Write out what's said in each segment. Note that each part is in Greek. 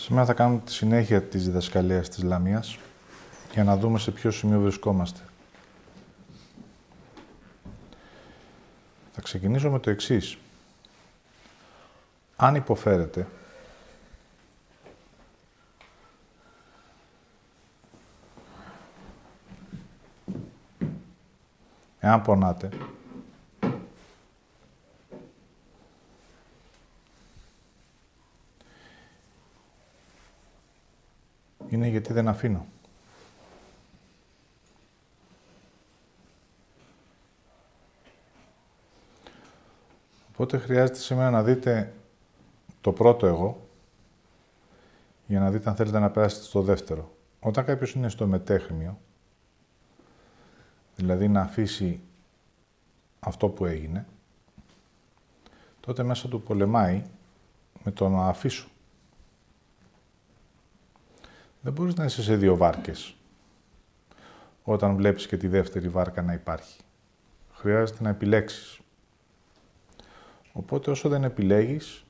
Σήμερα θα κάνουμε τη συνέχεια της διδασκαλίας της Λαμίας για να δούμε σε ποιο σημείο βρισκόμαστε. Θα ξεκινήσω με το εξής. Αν υποφέρετε, εάν πονάτε, είναι γιατί δεν αφήνω. Οπότε χρειάζεται σήμερα να δείτε το πρώτο εγώ, για να δείτε αν θέλετε να περάσετε στο δεύτερο. Όταν κάποιος είναι στο μετέχνιο, δηλαδή να αφήσει αυτό που έγινε, τότε μέσα του πολεμάει με το να αφήσω. Δεν μπορείς να είσαι σε δύο βάρκες όταν βλέπεις και τη δεύτερη βάρκα να υπάρχει. Χρειάζεται να επιλέξεις. Οπότε όσο δεν επιλέγεις,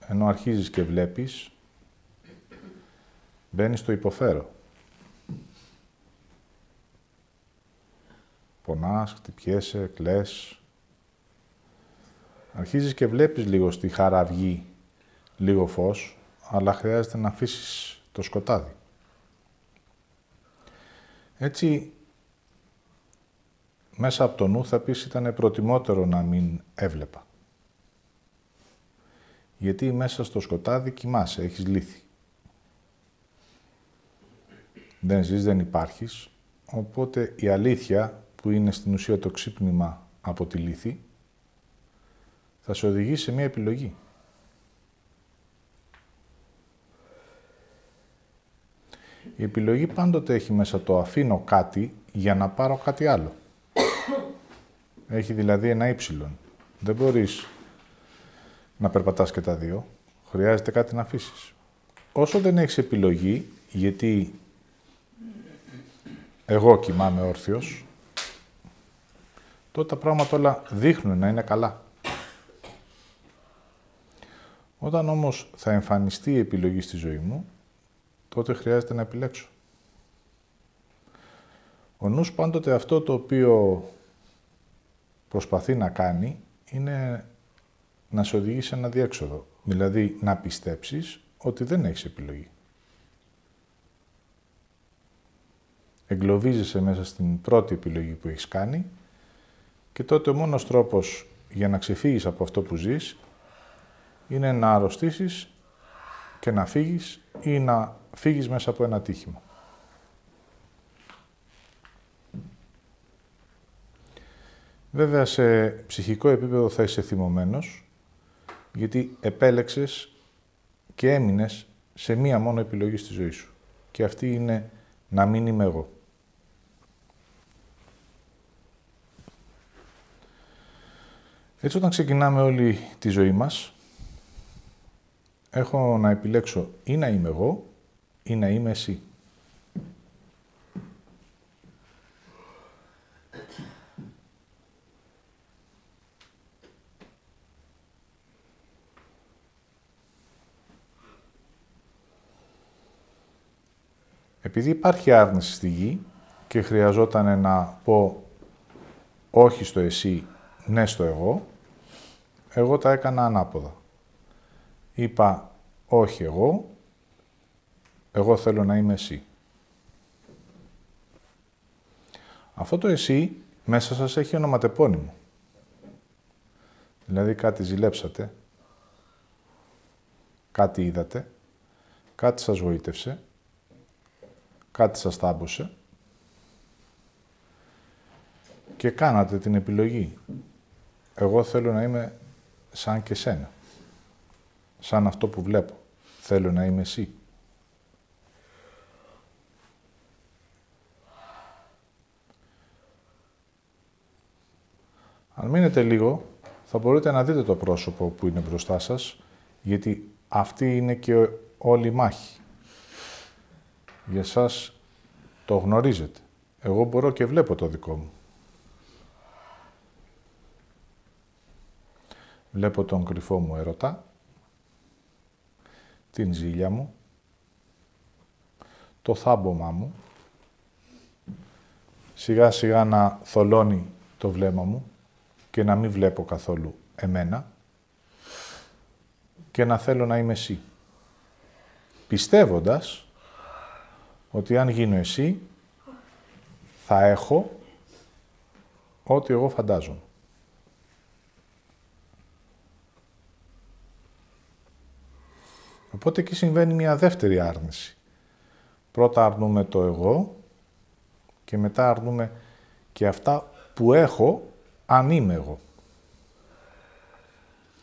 ενώ αρχίζεις και βλέπεις, μπαίνεις στο υποφέρω. Πονάς, χτυπιέσαι, κλαις. Αρχίζεις και βλέπεις λίγο στη χαραυγή λίγο φως, αλλά χρειάζεται να αφήσεις το σκοτάδι. Έτσι, μέσα από το νου θα πεις ήταν προτιμότερο να μην έβλεπα. Γιατί μέσα στο σκοτάδι κοιμάσαι, έχεις λύθει. Δεν ζεις, δεν υπάρχεις, οπότε η αλήθεια που είναι στην ουσία το ξύπνημα από τη λύθη θα σε οδηγήσει σε μια επιλογή. Η επιλογή πάντοτε έχει μέσα το αφήνω κάτι για να πάρω κάτι άλλο. Έχει δηλαδή ένα ύψιλον. Δεν μπορείς να περπατάς και τα δύο. Χρειάζεται κάτι να αφήσεις. Όσο δεν έχεις επιλογή, γιατί εγώ κοιμάμαι όρθιος, τότε τα πράγματα όλα δείχνουν να είναι καλά. Όταν όμως θα εμφανιστεί η επιλογή στη ζωή μου, τότε χρειάζεται να επιλέξω. Ο νους πάντοτε αυτό το οποίο προσπαθεί να κάνει είναι να σε οδηγήσει σε ένα διέξοδο. Δηλαδή να πιστέψεις ότι δεν έχεις επιλογή. Εγκλωβίζεσαι μέσα στην πρώτη επιλογή που έχεις κάνει και τότε ο μόνος τρόπος για να ξεφύγεις από αυτό που ζεις είναι να αρρωστήσεις και να φύγεις ή να φύγεις μέσα από ένα τύχημα. Βέβαια, σε ψυχικό επίπεδο θα είσαι θυμωμένος, γιατί επέλεξες και έμεινες σε μία μόνο επιλογή στη ζωή σου. Και αυτή είναι να μην είμαι εγώ. Έτσι, όταν ξεκινάμε όλη τη ζωή μας, έχω να επιλέξω ή να είμαι εγώ ή να είμαι εσύ. Επειδή υπάρχει άρνηση στη γη και χρειαζόταν να πω όχι στο εσύ, ναι στο εγώ, εγώ τα έκανα ανάποδα. Είπα όχι εγώ, εγώ θέλω να είμαι εσύ. Αυτό το εσύ μέσα σας έχει ονοματεπώνυμο. Δηλαδή κάτι ζηλέψατε, κάτι είδατε, κάτι σας γοήτευσε, κάτι σας τάμπωσε και κάνατε την επιλογή. Εγώ θέλω να είμαι σαν και σένα. Σαν αυτό που βλέπω. Θέλω να είμαι εσύ. Αν μείνετε λίγο, θα μπορείτε να δείτε το πρόσωπο που είναι μπροστά σας, γιατί αυτή είναι και όλη η μάχη. Για σας το γνωρίζετε. Εγώ μπορώ και βλέπω το δικό μου. Βλέπω τον κρυφό μου ερωτά, την ζήλια μου, το θάμπομά μου, σιγά σιγά να θολώνει το βλέμμα μου και να μην βλέπω καθόλου εμένα και να θέλω να είμαι εσύ. Πιστεύοντας ότι αν γίνω εσύ, θα έχω ό,τι εγώ φαντάζομαι. Οπότε εκεί συμβαίνει μια δεύτερη άρνηση. Πρώτα αρνούμε το εγώ και μετά αρνούμε και αυτά που έχω αν είμαι εγώ.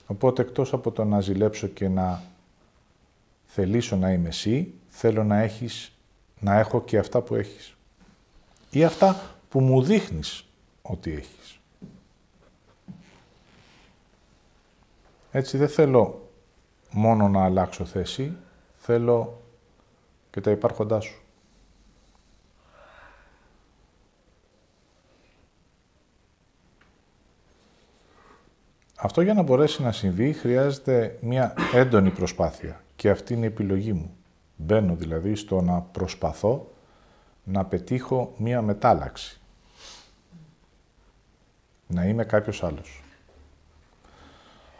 Οπότε εκτός από το να ζηλέψω και να θελήσω να είμαι εσύ, θέλω να έχεις, να έχω και αυτά που έχεις. Ή αυτά που μου δείχνεις ότι έχεις. Έτσι δεν θέλω μόνο να αλλάξω θέση, θέλω και τα υπάρχοντά σου. Αυτό για να μπορέσει να συμβεί χρειάζεται μια έντονη προσπάθεια και αυτή είναι η επιλογή μου. Μπαίνω δηλαδή στο να προσπαθώ να πετύχω μια μετάλλαξη. Να είμαι κάποιος άλλος.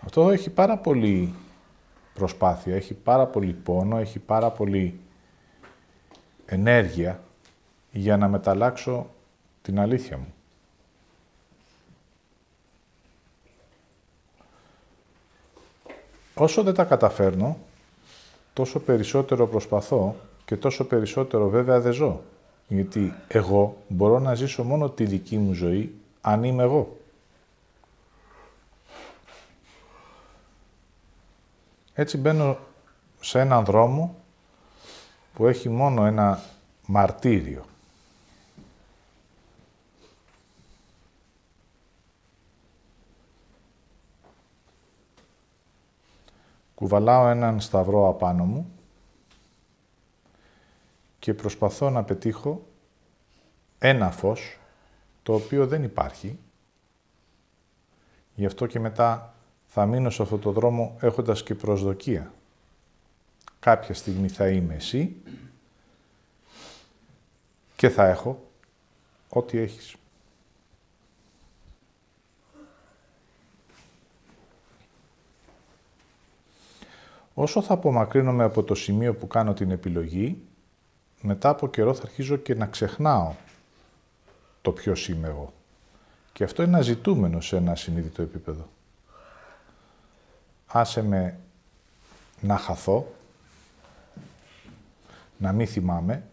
Αυτό έχει πάρα πολύ προσπάθεια, έχει πάρα πολύ πόνο, έχει πάρα πολύ ενέργεια για να μεταλλάξω την αλήθεια μου. Όσο δεν τα καταφέρνω, τόσο περισσότερο προσπαθώ και τόσο περισσότερο βέβαια δεν ζω. Γιατί εγώ μπορώ να ζήσω μόνο τη δική μου ζωή αν είμαι εγώ. Έτσι μπαίνω σε έναν δρόμο που έχει μόνο ένα μαρτύριο. Κουβαλάω έναν σταυρό απάνω μου και προσπαθώ να πετύχω ένα φως το οποίο δεν υπάρχει. Γι' αυτό και μετά θα μείνω σε αυτό το δρόμο έχοντας και προσδοκία. Κάποια στιγμή θα είμαι εσύ και θα έχω ό,τι έχεις. Όσο θα απομακρύνομαι από το σημείο που κάνω την επιλογή, μετά από καιρό θα αρχίζω και να ξεχνάω το ποιος είμαι εγώ. Και αυτό είναι ζητούμενο σε ένα συνείδητο επίπεδο. Άσε με να χαθώ, να μην θυμάμαι,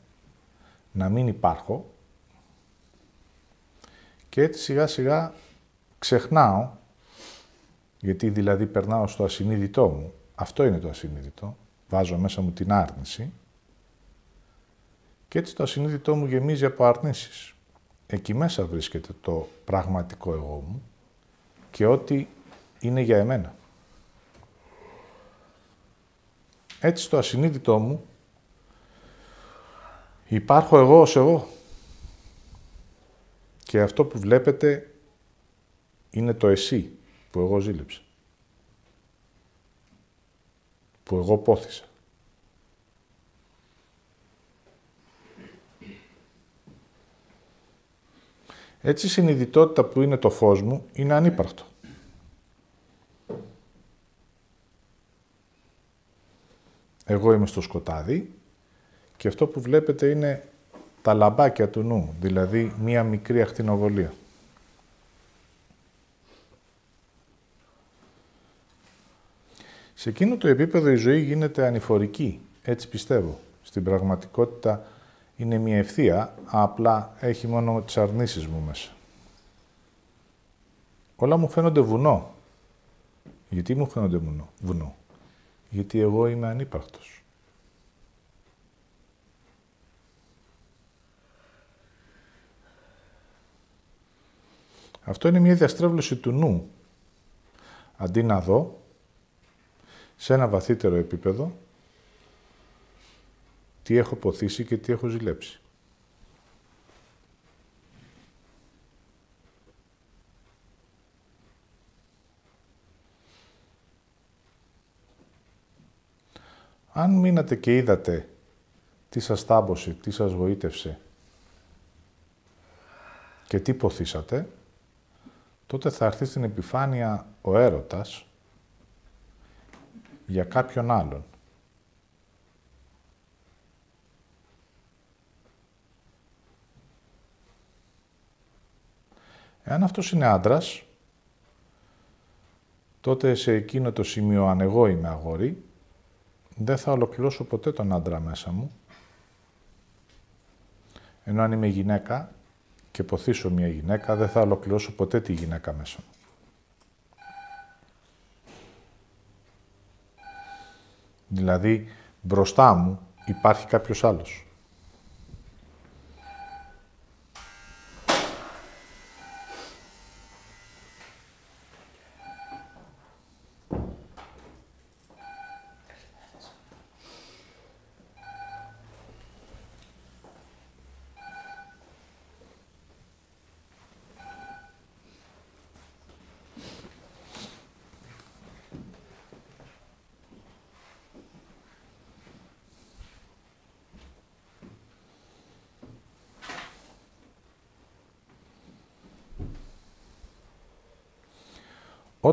να μην υπάρχω και έτσι σιγά σιγά ξεχνάω, γιατί δηλαδή περνάω στο ασυνείδητό μου, αυτό είναι το ασυνείδητο, βάζω μέσα μου την άρνηση και έτσι το ασυνείδητό μου γεμίζει από αρνήσεις. Εκεί μέσα βρίσκεται το πραγματικό εγώ μου και ό,τι είναι για εμένα. Έτσι στο ασυνείδητό μου υπάρχω εγώ ως εγώ. Και αυτό που βλέπετε είναι το εσύ που εγώ ζήλεψα. Που εγώ πόθησα. Έτσι η συνειδητότητα που είναι το φως μου είναι ανύπαρκτο. Εγώ είμαι στο σκοτάδι και αυτό που βλέπετε είναι τα λαμπάκια του νου, δηλαδή μία μικρή ακτινοβολία. Σε εκείνο το επίπεδο η ζωή γίνεται ανηφορική, έτσι πιστεύω. Στην πραγματικότητα είναι μια ευθεία, απλά έχει μόνο τις αρνήσεις μου μέσα. Όλα μου φαίνονται βουνό. Γιατί μου φαίνονται βουνό; βουνό. Γιατί εγώ είμαι ανύπαρκτος. Αυτό είναι μια διαστρέβλωση του νου. Αντί να δω, σε ένα βαθύτερο επίπεδο, τι έχω ποθήσει και τι έχω ζηλέψει. Αν μείνατε και είδατε τι σας τάμπωσε, τι σας γοήτευσε και τι ποθήσατε, τότε θα έρθει στην επιφάνεια ο έρωτας για κάποιον άλλον. Εάν αυτός είναι άντρας, τότε σε εκείνο το σημείο αν εγώ είμαι αγόρι, δεν θα ολοκληρώσω ποτέ τον άντρα μέσα μου. Ενώ αν είμαι γυναίκα και ποθήσω μια γυναίκα, δεν θα ολοκληρώσω ποτέ τη γυναίκα μέσα μου. Δηλαδή, μπροστά μου υπάρχει κάποιος άλλος.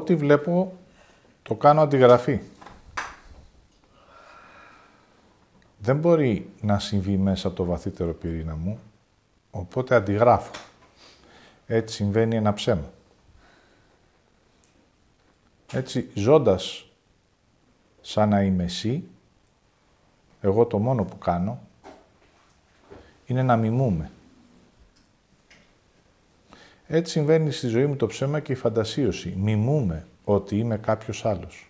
Ό,τι βλέπω, το κάνω αντιγραφή. Δεν μπορεί να συμβεί μέσα από το βαθύτερο πυρήνα μου, οπότε αντιγράφω. Έτσι συμβαίνει ένα ψέμα. Έτσι, ζώντας σαν να είμαι εσύ, εγώ το μόνο που κάνω είναι να μιμούμε. Έτσι συμβαίνει στη ζωή μου το ψέμα και η φαντασίωση. Μιμούμε ότι είμαι κάποιος άλλος.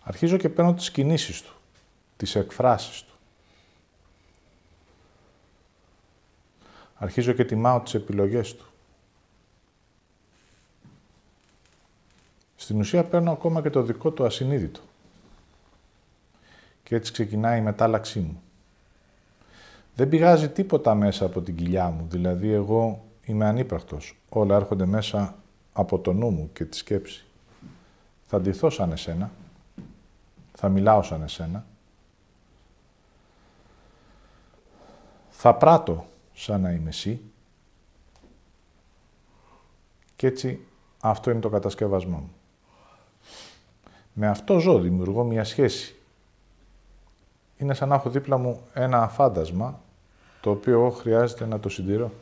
Αρχίζω και παίρνω τις κινήσεις του, τις εκφράσεις του. Αρχίζω και τιμάω τις επιλογές του. Στην ουσία παίρνω ακόμα και το δικό του ασυνείδητο. Και έτσι ξεκινάει η μετάλλαξή μου. Δεν πηγάζει τίποτα μέσα από την κοιλιά μου, δηλαδή εγώ είμαι ανύπαρκτος. Όλα έρχονται μέσα από το νου μου και τη σκέψη. Θα ντυθώ σαν εσένα, θα μιλάω σαν εσένα, θα πράττω σαν να είμαι εσύ και έτσι αυτό είναι το κατασκευασμό μου. Με αυτό ζω, δημιουργώ μια σχέση. Είναι σαν να έχω δίπλα μου ένα φάντασμα το οποίο εγώ χρειάζεται να το συντηρώ.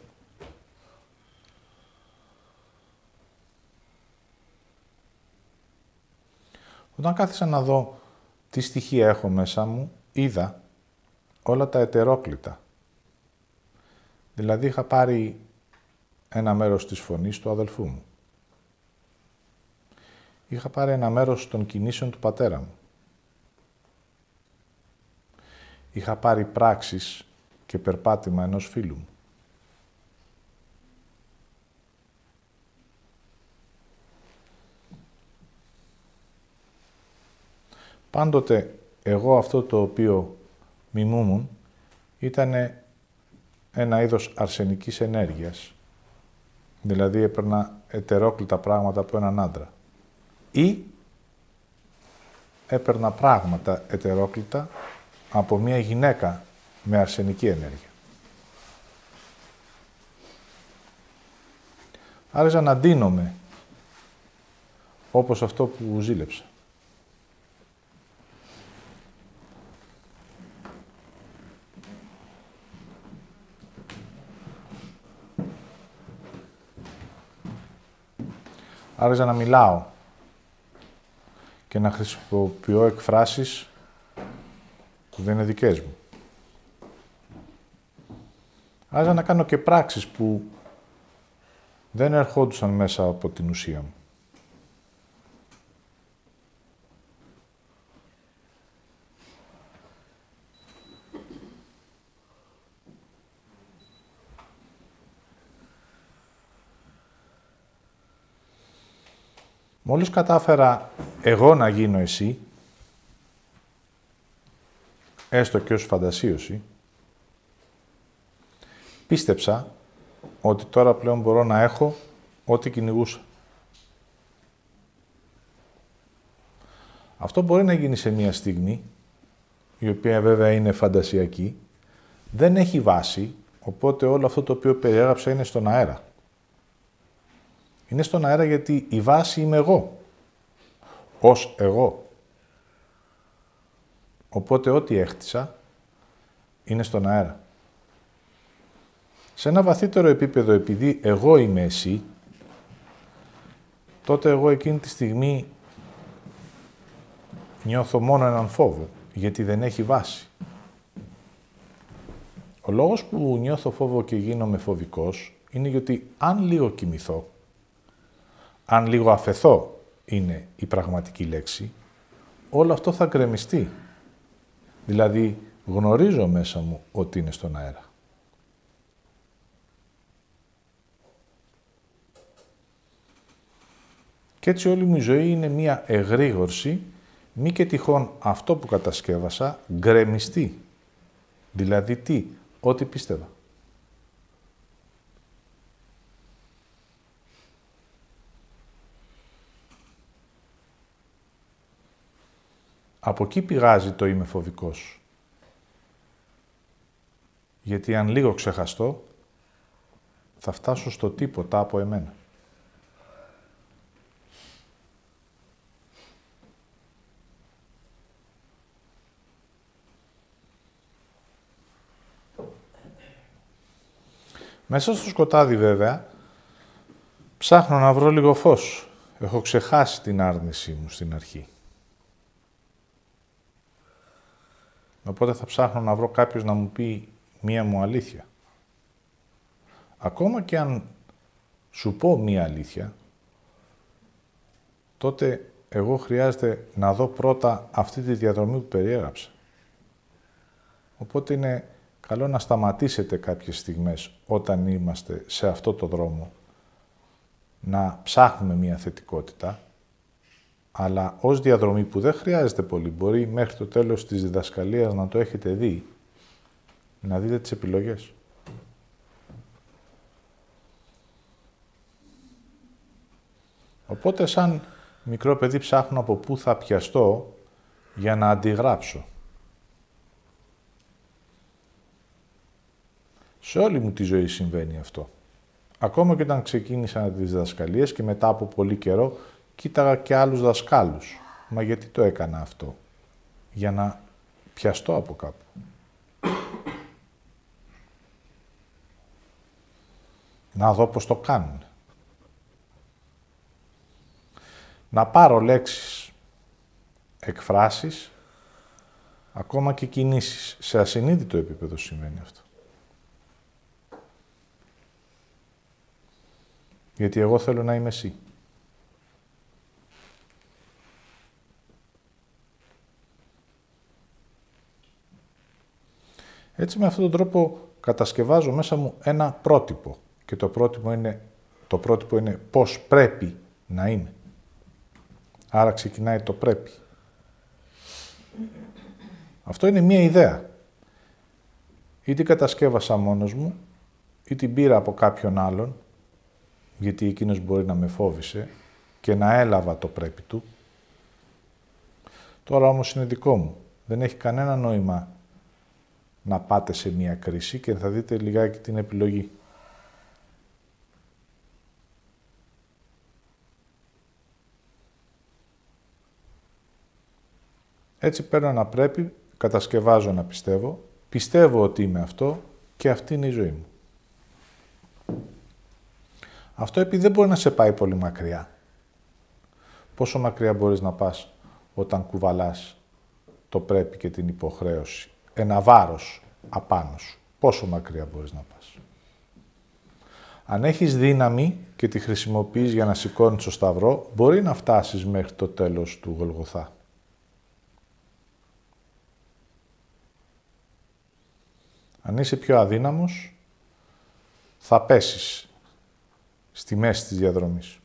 Όταν κάθισα να δω τι στοιχεία έχω μέσα μου, είδα όλα τα ετερόκλητα. Δηλαδή είχα πάρει ένα μέρος της φωνής του αδελφού μου. Είχα πάρει ένα μέρος των κινήσεων του πατέρα μου. Είχα πάρει πράξεις και περπάτημα ενός φίλου μου. Πάντοτε εγώ αυτό το οποίο μιμούμουν ήταν ένα είδος αρσενικής ενέργειας. Δηλαδή έπαιρνα ετερόκλητα πράγματα από έναν άντρα. Ή έπαιρνα πράγματα ετερόκλητα από μια γυναίκα με αρσενική ενέργεια. Άρχισα να ντύνομαι όπως αυτό που ζήλεψα. Άρχισα να μιλάω και να χρησιμοποιώ εκφράσεις που δεν είναι δικές μου. Άρχισα να κάνω και πράξεις που δεν ερχόντουσαν μέσα από την ουσία μου. Μόλις κατάφερα εγώ να γίνω εσύ, έστω και ως φαντασίωση, πίστεψα ότι τώρα πλέον μπορώ να έχω ό,τι κυνηγούσα. Αυτό μπορεί να γίνει σε μία στιγμή, η οποία βέβαια είναι φαντασιακή, δεν έχει βάση, οπότε όλο αυτό το οποίο περιέγραψα είναι στον αέρα. Είναι στον αέρα γιατί η βάση είμαι εγώ. Ως εγώ. Οπότε ό,τι έχτισα είναι στον αέρα. Σε ένα βαθύτερο επίπεδο, επειδή εγώ είμαι εσύ, τότε εγώ εκείνη τη στιγμή νιώθω μόνο έναν φόβο, γιατί δεν έχει βάση. Ο λόγος που νιώθω φόβο και γίνομαι φοβικός είναι γιατί αν λίγο κοιμηθώ, αν λίγο αφεθώ είναι η πραγματική λέξη, όλο αυτό θα γκρεμιστεί. Δηλαδή γνωρίζω μέσα μου ότι είναι στον αέρα. Και έτσι όλη μου η ζωή είναι μία εγρήγορση, μη και τυχόν αυτό που κατασκεύασα γκρεμιστεί. Δηλαδή τι, ό,τι πίστευα. Από εκεί πηγάζει το είμαι φοβικός. Γιατί αν λίγο ξεχαστώ, θα φτάσω στο τίποτα από εμένα. Μέσα στο σκοτάδι βέβαια, ψάχνω να βρω λίγο φως. Έχω ξεχάσει την άρνησή μου στην αρχή. Οπότε θα ψάχνω να βρω κάποιος να μου πει μία μου αλήθεια. Ακόμα και αν σου πω μία αλήθεια, τότε εγώ χρειάζεται να δω πρώτα αυτή τη διαδρομή που περιέγραψα. Οπότε είναι καλό να σταματήσετε κάποιες στιγμές όταν είμαστε σε αυτό το δρόμο, να ψάχνουμε μία θετικότητα, αλλά ως διαδρομή που δεν χρειάζεται πολύ, μπορεί μέχρι το τέλος της διδασκαλίας να το έχετε δει, να δείτε τις επιλογές. Οπότε σαν μικρό παιδί ψάχνω από πού θα πιαστώ για να αντιγράψω. Σε όλη μου τη ζωή συμβαίνει αυτό. Ακόμα και όταν ξεκίνησα τις διδασκαλίες και μετά από πολύ καιρό κοίταγα και άλλους δασκάλους. Μα γιατί το έκανα αυτό; Για να πιαστώ από κάπου. Να δω πώς το κάνουν. Να πάρω λέξεις, εκφράσεις, ακόμα και κινήσεις. Σε ασυνείδητο επίπεδο σημαίνει αυτό. Γιατί εγώ θέλω να είμαι εσύ. Έτσι με αυτόν τον τρόπο κατασκευάζω μέσα μου ένα πρότυπο. Και το πρότυπο είναι, το πρότυπο είναι πώς πρέπει να είμαι. Άρα ξεκινάει το πρέπει. Αυτό είναι μία ιδέα. Ή την κατασκεύασα μόνος μου, ή την πήρα από κάποιον άλλον, γιατί εκείνος μπορεί να με φόβησε και να έλαβα το πρέπει του. Τώρα όμως είναι δικό μου. Δεν έχει κανένα νόημα να πάτε σε μία κρίση και θα δείτε λιγάκι την επιλογή. Έτσι παίρνω να πρέπει, κατασκευάζω να πιστεύω, πιστεύω ότι είμαι αυτό και αυτή είναι η ζωή μου. Αυτό επειδή δεν μπορεί να σε πάει πολύ μακριά. Πόσο μακριά μπορείς να πας όταν κουβαλάς το πρέπει και την υποχρέωση; Ένα βάρος απάνω σου. Πόσο μακριά μπορείς να πας; Αν έχεις δύναμη και τη χρησιμοποιείς για να σηκώνεις το σταυρό, μπορεί να φτάσεις μέχρι το τέλος του Γολγοθά. Αν είσαι πιο αδύναμος, θα πέσεις στη μέση της διαδρομής.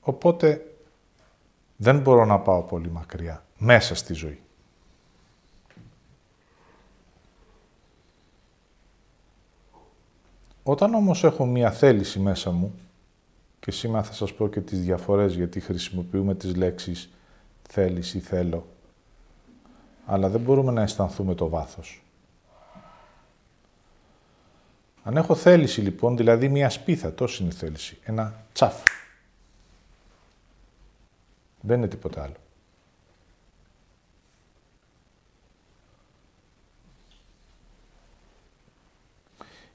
Οπότε δεν μπορώ να πάω πολύ μακριά μέσα στη ζωή. Όταν όμως έχω μία θέληση μέσα μου, και σήμερα θα σας πω και τις διαφορές γιατί χρησιμοποιούμε τις λέξεις θέληση, θέλω, αλλά δεν μπορούμε να αισθανθούμε το βάθος. Αν έχω θέληση λοιπόν, δηλαδή μία σπίθα, τόσο είναι η θέληση, ένα τσαφ. Δεν είναι τίποτα άλλο.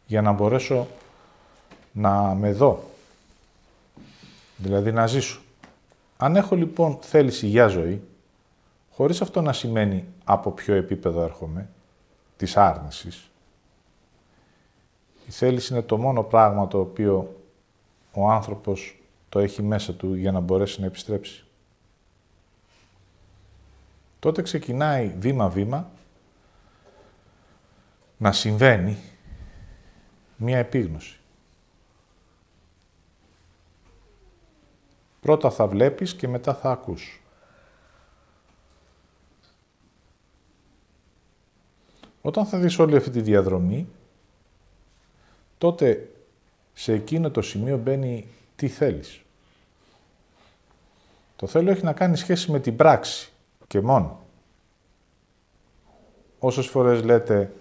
Για να μπορέσω να με δω, δηλαδή να ζήσω. Αν έχω λοιπόν θέληση για ζωή, χωρίς αυτό να σημαίνει από ποιο επίπεδο έρχομαι, της άρνησης, η θέληση είναι το μόνο πράγμα το οποίο ο άνθρωπος το έχει μέσα του για να μπορέσει να επιστρέψει. Τότε ξεκινάει βήμα-βήμα να συμβαίνει μία επίγνωση. Πρώτα θα βλέπεις και μετά θα ακούς. Όταν θα δεις όλη αυτή τη διαδρομή, τότε σε εκείνο το σημείο μπαίνει τι θέλεις. Το θέλω έχει να κάνει σχέση με την πράξη και μόνο. Όσες φορές λέτε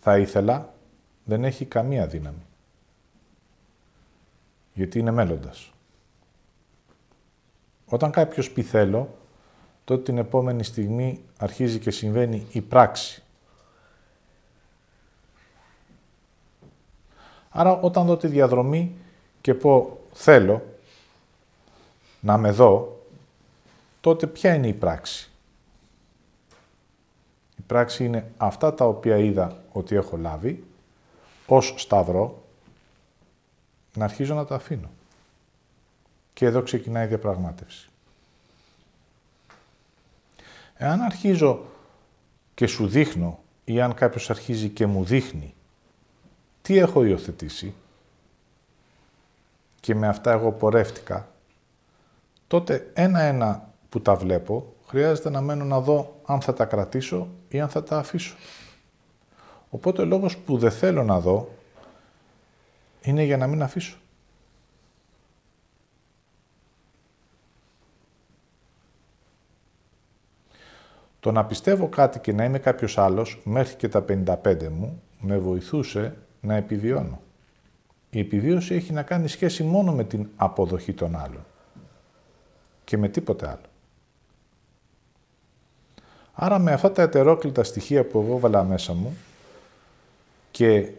θα ήθελα, δεν έχει καμία δύναμη. Γιατί είναι μέλλοντας. Όταν κάποιος πει θέλω, τότε την επόμενη στιγμή αρχίζει και συμβαίνει η πράξη. Άρα όταν δω τη διαδρομή και πω θέλω να με δω, τότε ποια είναι η πράξη; Η πράξη είναι αυτά τα οποία είδα ότι έχω λάβει, ως σταυρό, να αρχίζω να τα αφήνω. Και εδώ ξεκινάει η διαπραγμάτευση. Εάν αρχίζω και σου δείχνω ή αν κάποιος αρχίζει και μου δείχνει τι έχω υιοθετήσει και με αυτά εγώ πορεύτηκα, τότε ένα-ένα που τα βλέπω, χρειάζεται να μένω να δω αν θα τα κρατήσω ή αν θα τα αφήσω. Οπότε ο λόγος που δεν θέλω να δω είναι για να μην αφήσω. Το να πιστεύω κάτι και να είμαι κάποιος άλλος μέχρι και τα 55 μου με βοηθούσε να επιβιώνω. Η επιβίωση έχει να κάνει σχέση μόνο με την αποδοχή των άλλων και με τίποτε άλλο. Άρα με αυτά τα ετερόκλητα στοιχεία που εγώ βάλα μέσα μου και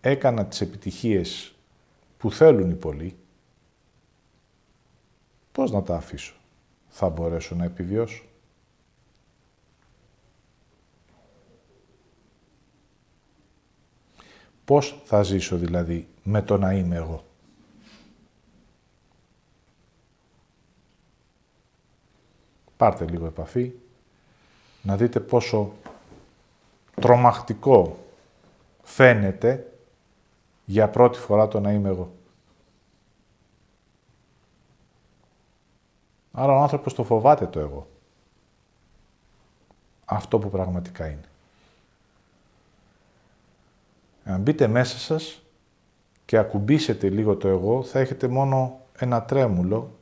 έκανα τις επιτυχίες που θέλουν οι πολλοί, πώς να τα αφήσω; Θα μπορέσω να επιβιώσω; Πώς θα ζήσω δηλαδή με το να είμαι εγώ; Πάρτε λίγο επαφή, να δείτε πόσο τρομακτικό φαίνεται για πρώτη φορά το να είμαι εγώ. Άρα ο άνθρωπος το φοβάται το εγώ. Αυτό που πραγματικά είναι. Αν μπείτε μέσα σας και ακουμπήσετε λίγο το εγώ, θα έχετε μόνο ένα τρέμουλο,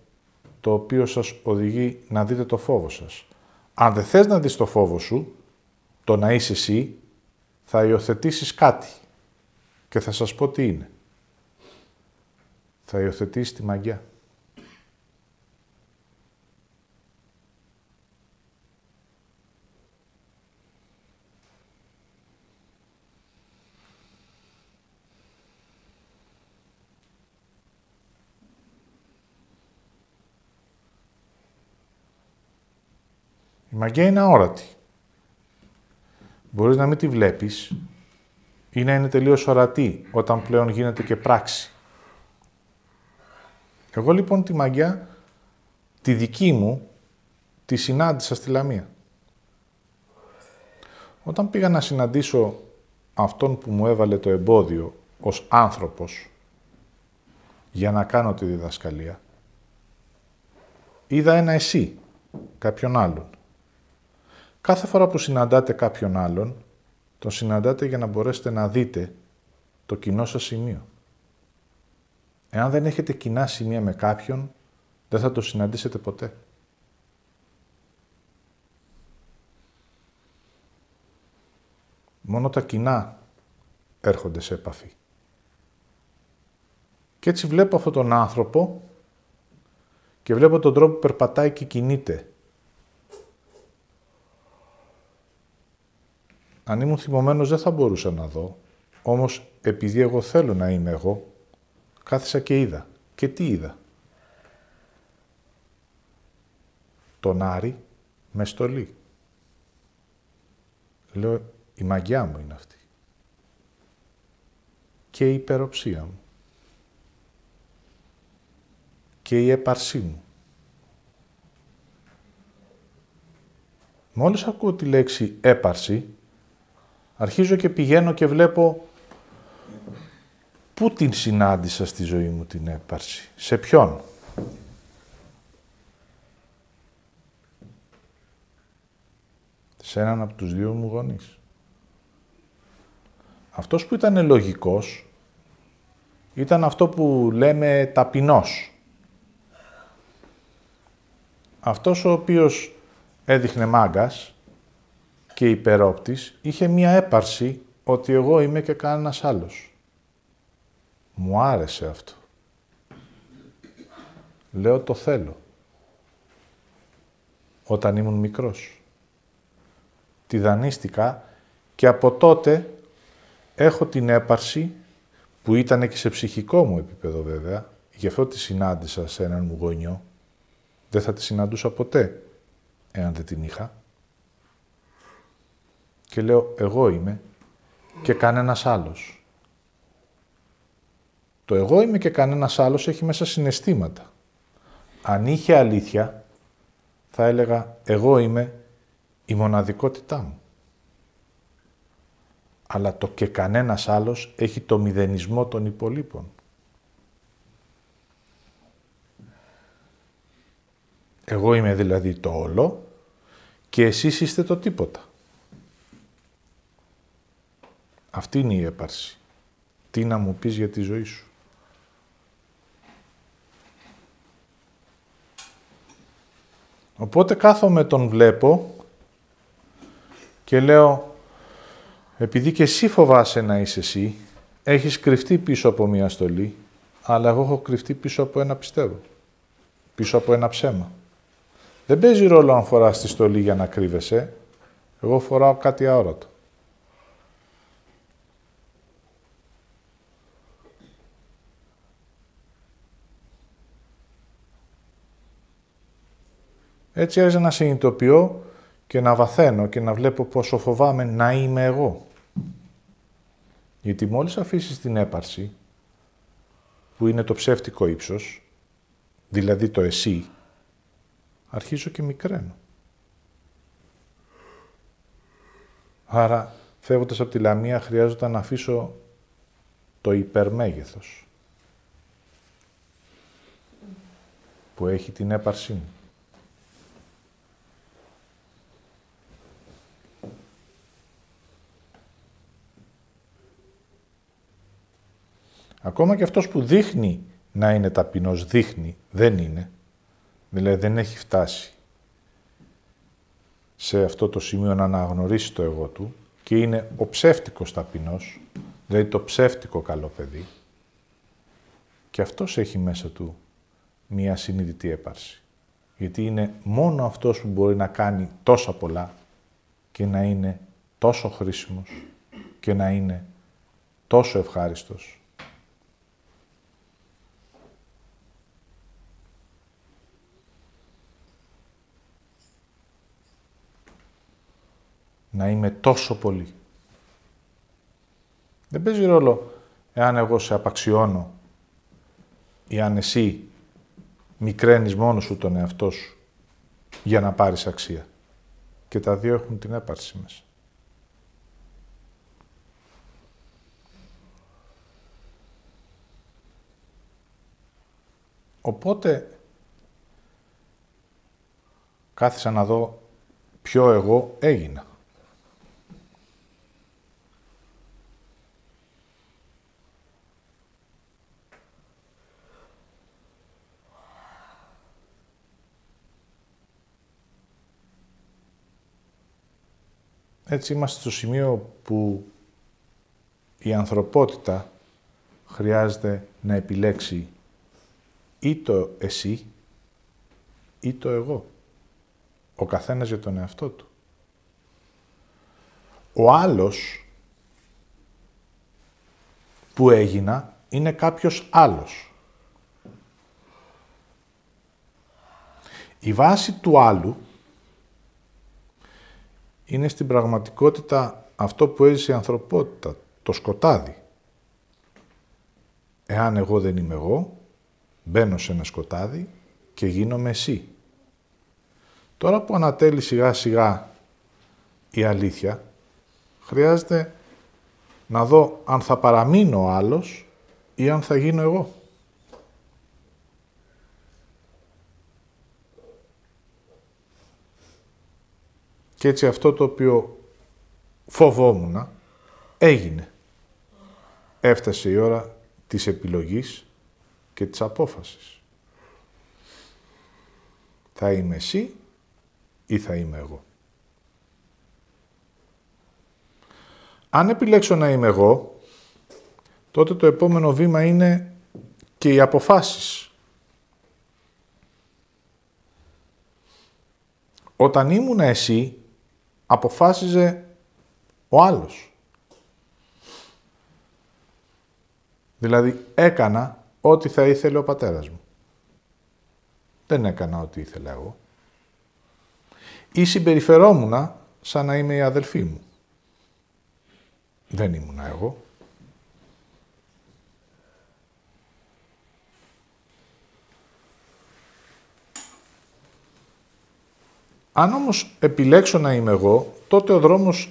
το οποίο σας οδηγεί να δείτε το φόβο σας. Αν δεν θες να δεις το φόβο σου, το να είσαι εσύ, θα υιοθετήσεις κάτι. Και θα σας πω τι είναι. Θα υιοθετήσεις τη μαγιά. Η μαγεία είναι αόρατη. Μπορείς να μην τη βλέπεις ή να είναι τελείως ορατή όταν πλέον γίνεται και πράξη. Εγώ λοιπόν τη μαγιά, τη δική μου, τη συνάντησα στη Λαμία. Όταν πήγα να συναντήσω αυτόν που μου έβαλε το εμπόδιο ως άνθρωπος για να κάνω τη διδασκαλία, είδα ένα εσύ κάποιον άλλον. Κάθε φορά που συναντάτε κάποιον άλλον, τον συναντάτε για να μπορέσετε να δείτε το κοινό σας σημείο. Εάν δεν έχετε κοινά σημεία με κάποιον, δεν θα το συναντήσετε ποτέ. Μόνο τα κοινά έρχονται σε επαφή. Και έτσι βλέπω αυτόν τον άνθρωπο και βλέπω τον τρόπο που περπατάει και κινείται. Αν ήμουν θυμωμένος δεν θα μπορούσα να δω, όμως επειδή εγώ θέλω να είμαι εγώ, κάθισα και είδα. Και τι είδα; Τον Άρη με στολή. Λέω, η μαγιά μου είναι αυτή. Και η υπεροψία μου. Και η έπαρσή μου. Μόλις ακούω τη λέξη έπαρση, αρχίζω και πηγαίνω και βλέπω πού την συνάντησα στη ζωή μου την έπαρση. Σε ποιον; Σε έναν από τους δύο μου γονείς. Αυτός που ήταν λογικός ήταν αυτό που λέμε ταπεινός. Αυτός ο οποίος έδειχνε μάγκας και υπερόπτης είχε μία έπαρση ότι εγώ είμαι και κανένας άλλος. Μου άρεσε αυτό. Λέω το θέλω. Όταν ήμουν μικρός. Τη δανείστηκα και από τότε έχω την έπαρση που ήταν και σε ψυχικό μου επίπεδο βέβαια, γι' αυτό τη συνάντησα σε έναν μου γονιό. Δεν θα τη συναντούσα ποτέ, εάν δεν την είχα. Και λέω, εγώ είμαι και κανένας άλλος. Το εγώ είμαι και κανένας άλλος έχει μέσα συναισθήματα. Αν είχε αλήθεια, θα έλεγα, εγώ είμαι η μοναδικότητά μου αλλά το και κανένας άλλος έχει το μηδενισμό των υπολείπων. Εγώ είμαι δηλαδή το όλο και εσείς είστε το τίποτα. Αυτή είναι η έπαρση. Τι να μου πεις για τη ζωή σου. Οπότε κάθομαι τον βλέπω και λέω επειδή και εσύ φοβάσαι να είσαι εσύ, έχεις κρυφτεί πίσω από μια στολή, αλλά εγώ έχω κρυφτεί πίσω από ένα πιστεύω. Πίσω από ένα ψέμα. Δεν παίζει ρόλο αν φοράς τη στολή για να κρύβεσαι. Εγώ φοράω κάτι αόρατο. Έτσι άρχισα να συνειδητοποιώ και να βαθαίνω και να βλέπω πόσο φοβάμαι να είμαι εγώ. Γιατί μόλις αφήσεις την έπαρση, που είναι το ψεύτικο ύψος, δηλαδή το εσύ, αρχίζω και μικραίνω. Άρα, φεύγοντας από τη λαμία, χρειάζεται να αφήσω το υπερμέγεθος που έχει την έπαρσή μου. Ακόμα και αυτός που δείχνει να είναι ταπεινός, δείχνει, δεν είναι. Δηλαδή δεν έχει φτάσει σε αυτό το σημείο να αναγνωρίσει το εγώ του και είναι ο ψεύτικος ταπεινός, δηλαδή το ψεύτικο καλό παιδί και αυτός έχει μέσα του μία συνειδητή έπαρση. Γιατί είναι μόνο αυτός που μπορεί να κάνει τόσα πολλά και να είναι τόσο χρήσιμος και να είναι τόσο ευχάριστος να είμαι τόσο πολύ. Δεν παίζει ρόλο εάν εγώ σε απαξιώνω ή αν εσύ μικραίνεις μόνος σου τον εαυτό σου για να πάρεις αξία. Και τα δύο έχουν την έπαρση μέσα. Οπότε, κάθισα να δω ποιο εγώ έγινα. Έτσι είμαστε στο σημείο που η ανθρωπότητα χρειάζεται να επιλέξει ή το εσύ ή το εγώ. Ο καθένας για τον εαυτό του. Ο άλλος που έγινα είναι κάποιος άλλος. Η βάση του άλλου είναι στην πραγματικότητα αυτό που έζησε η ανθρωπότητα, το σκοτάδι. Εάν εγώ δεν είμαι εγώ, μπαίνω σε ένα σκοτάδι και γίνομαι εσύ. Τώρα που ανατέλει σιγά σιγά η αλήθεια, χρειάζεται να δω αν θα παραμείνω ο άλλος ή αν θα γίνω εγώ. Και έτσι αυτό το οποίο φοβόμουν έγινε. Έφτασε η ώρα της επιλογής και της απόφασης. Θα είμαι εσύ ή θα είμαι εγώ. Αν επιλέξω να είμαι εγώ, τότε το επόμενο βήμα είναι και οι αποφάσεις. Όταν ήμουν εσύ, αποφάσιζε ο άλλος. Δηλαδή έκανα ό,τι θα ήθελε ο πατέρας μου. Δεν έκανα ό,τι ήθελα εγώ. Ή συμπεριφερόμουν σαν να είμαι η αδελφή μου. Δεν ήμουνα εγώ. Αν όμως επιλέξω να είμαι εγώ, τότε ο δρόμος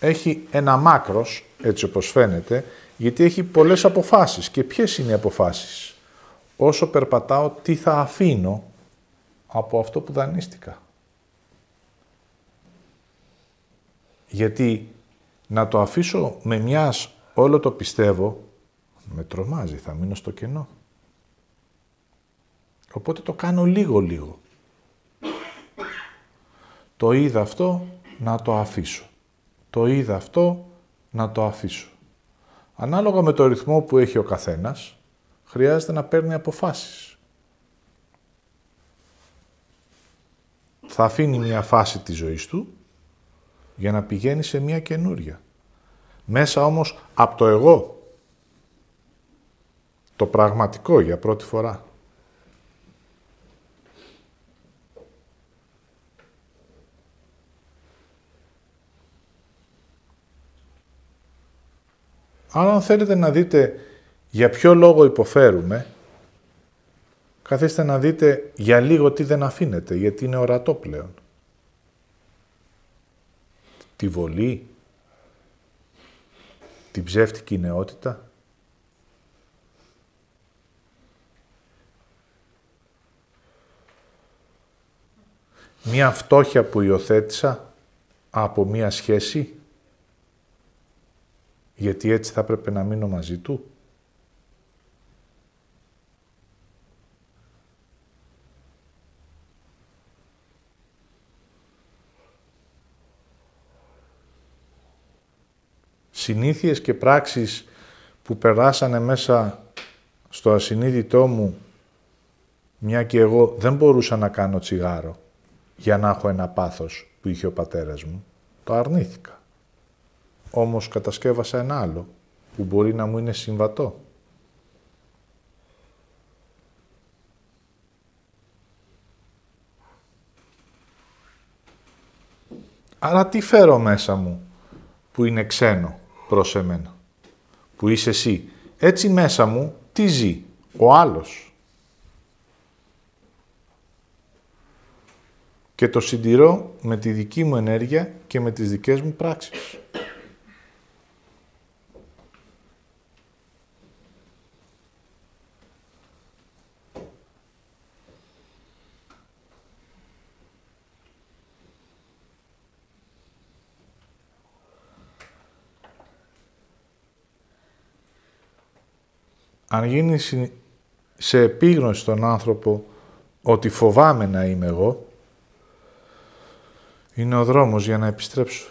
έχει ένα μάκρος, έτσι όπως φαίνεται, γιατί έχει πολλές αποφάσεις. Και ποιες είναι οι αποφάσεις; Όσο περπατάω, τι θα αφήνω από αυτό που δανείστηκα; Γιατί να το αφήσω με μιας όλο το πιστεύω, με τρομάζει, θα μείνω στο κενό. Οπότε το κάνω λίγο-λίγο. Το είδα αυτό, να το αφήσω. Το είδα αυτό, να το αφήσω. Ανάλογα με το ρυθμό που έχει ο καθένας, χρειάζεται να παίρνει αποφάσεις. Θα αφήνει μια φάση της ζωής του για να πηγαίνει σε μια καινούρια. Μέσα όμως από το εγώ. Το πραγματικό για πρώτη φορά. Άρα αν θέλετε να δείτε για ποιο λόγο υποφέρουμε, καθίστε να δείτε για λίγο τι δεν αφήνετε, γιατί είναι ορατό πλέον. Τη βολή, την ψεύτικη νεότητα, μία φτώχεια που υιοθέτησα από μία σχέση, γιατί έτσι θα έπρεπε να μείνω μαζί του. Συνήθειες και πράξεις που περάσανε μέσα στο ασυνείδητό μου, μια και εγώ δεν μπορούσα να κάνω τσιγάρο για να έχω ένα πάθος που είχε ο πατέρας μου, το αρνήθηκα. Όμως κατασκεύασα ένα άλλο που μπορεί να μου είναι συμβατό. Άρα τι φέρω μέσα μου που είναι ξένο προς εμένα, που είσαι εσύ; Έτσι μέσα μου τι ζει, ο άλλος; Και το συντηρώ με τη δική μου ενέργεια και με τις δικές μου πράξεις. Αν γίνει σε επίγνωση στον άνθρωπο ότι φοβάμαι να είμαι εγώ, είναι ο δρόμος για να επιστρέψω.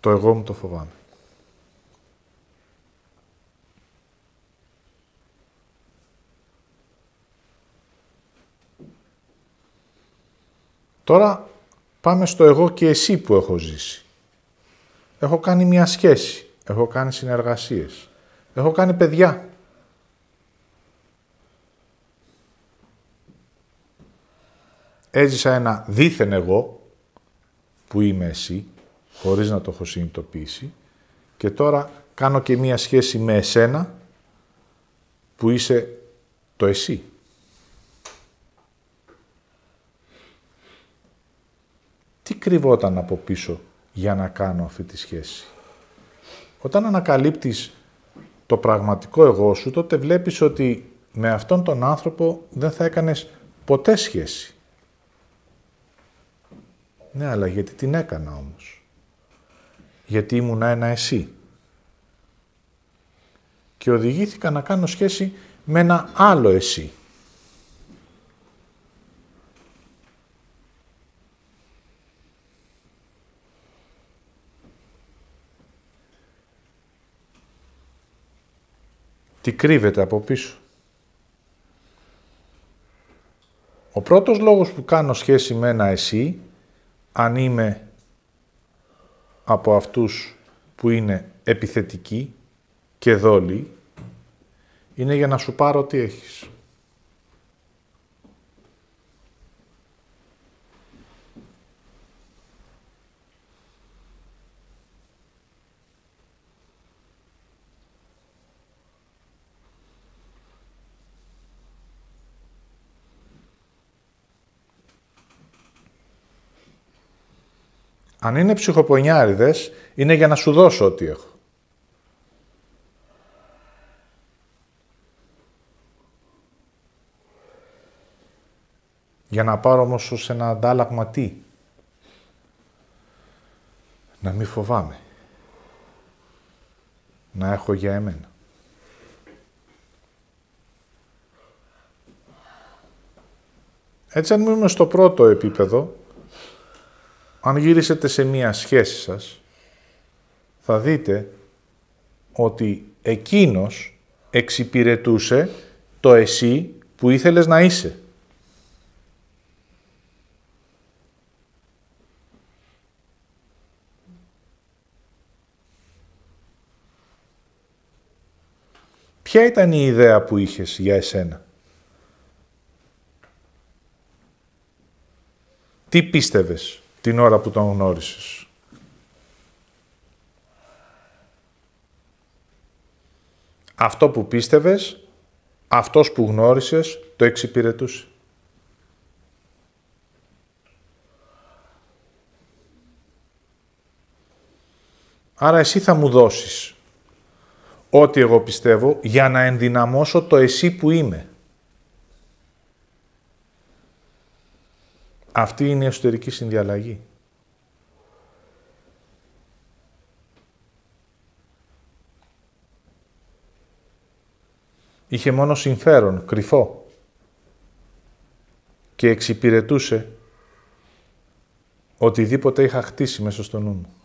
Το εγώ μου το φοβάμαι. Τώρα πάμε στο εγώ και εσύ που έχω ζήσει. Έχω κάνει μια σχέση. Έχω κάνει συνεργασίες. Έχω κάνει παιδιά. Έζησα ένα δίθεν εγώ, που είμαι εσύ, χωρίς να το έχω συνειδητοποιήσει, και τώρα κάνω και μία σχέση με εσένα, που είσαι το εσύ. Τι κρυβόταν από πίσω για να κάνω αυτή τη σχέση; Όταν ανακαλύπτεις το πραγματικό εγώ σου, τότε βλέπεις ότι με αυτόν τον άνθρωπο δεν θα έκανες ποτέ σχέση. Ναι, αλλά γιατί την έκανα όμως; Γιατί ήμουνα ένα εσύ. Και οδηγήθηκα να κάνω σχέση με ένα άλλο εσύ. Τι κρύβεται από πίσω. Ο πρώτος λόγος που κάνω σχέση με ένα εσύ, αν είμαι από αυτούς που είναι επιθετικοί και δόλοι, είναι για να σου πάρω τι έχεις. Αν είναι ψυχοπονιάριδες, είναι για να σου δώσω ό,τι έχω. Για να πάρω όμως ως ένα αντάλλαγμα τι; Να μην φοβάμαι. Να έχω για εμένα. Έτσι αν μείνουμε στο πρώτο επίπεδο, αν γυρίσετε σε μία σχέση σας, θα δείτε ότι εκείνος εξυπηρετούσε το εσύ που ήθελες να είσαι. Ποια ήταν η ιδέα που είχες για εσένα; Τι πίστευες; Την ώρα που τον γνώρισες. Αυτό που πίστευες, αυτός που γνώρισες, το εξυπηρετούσε. Άρα εσύ θα μου δώσεις ό,τι εγώ πιστεύω για να ενδυναμώσω το εσύ που είμαι. Αυτή είναι η εσωτερική συνδιαλλαγή. Είχε μόνο συμφέρον, κρυφό και εξυπηρετούσε οτιδήποτε είχα χτίσει μέσα στο νου μου.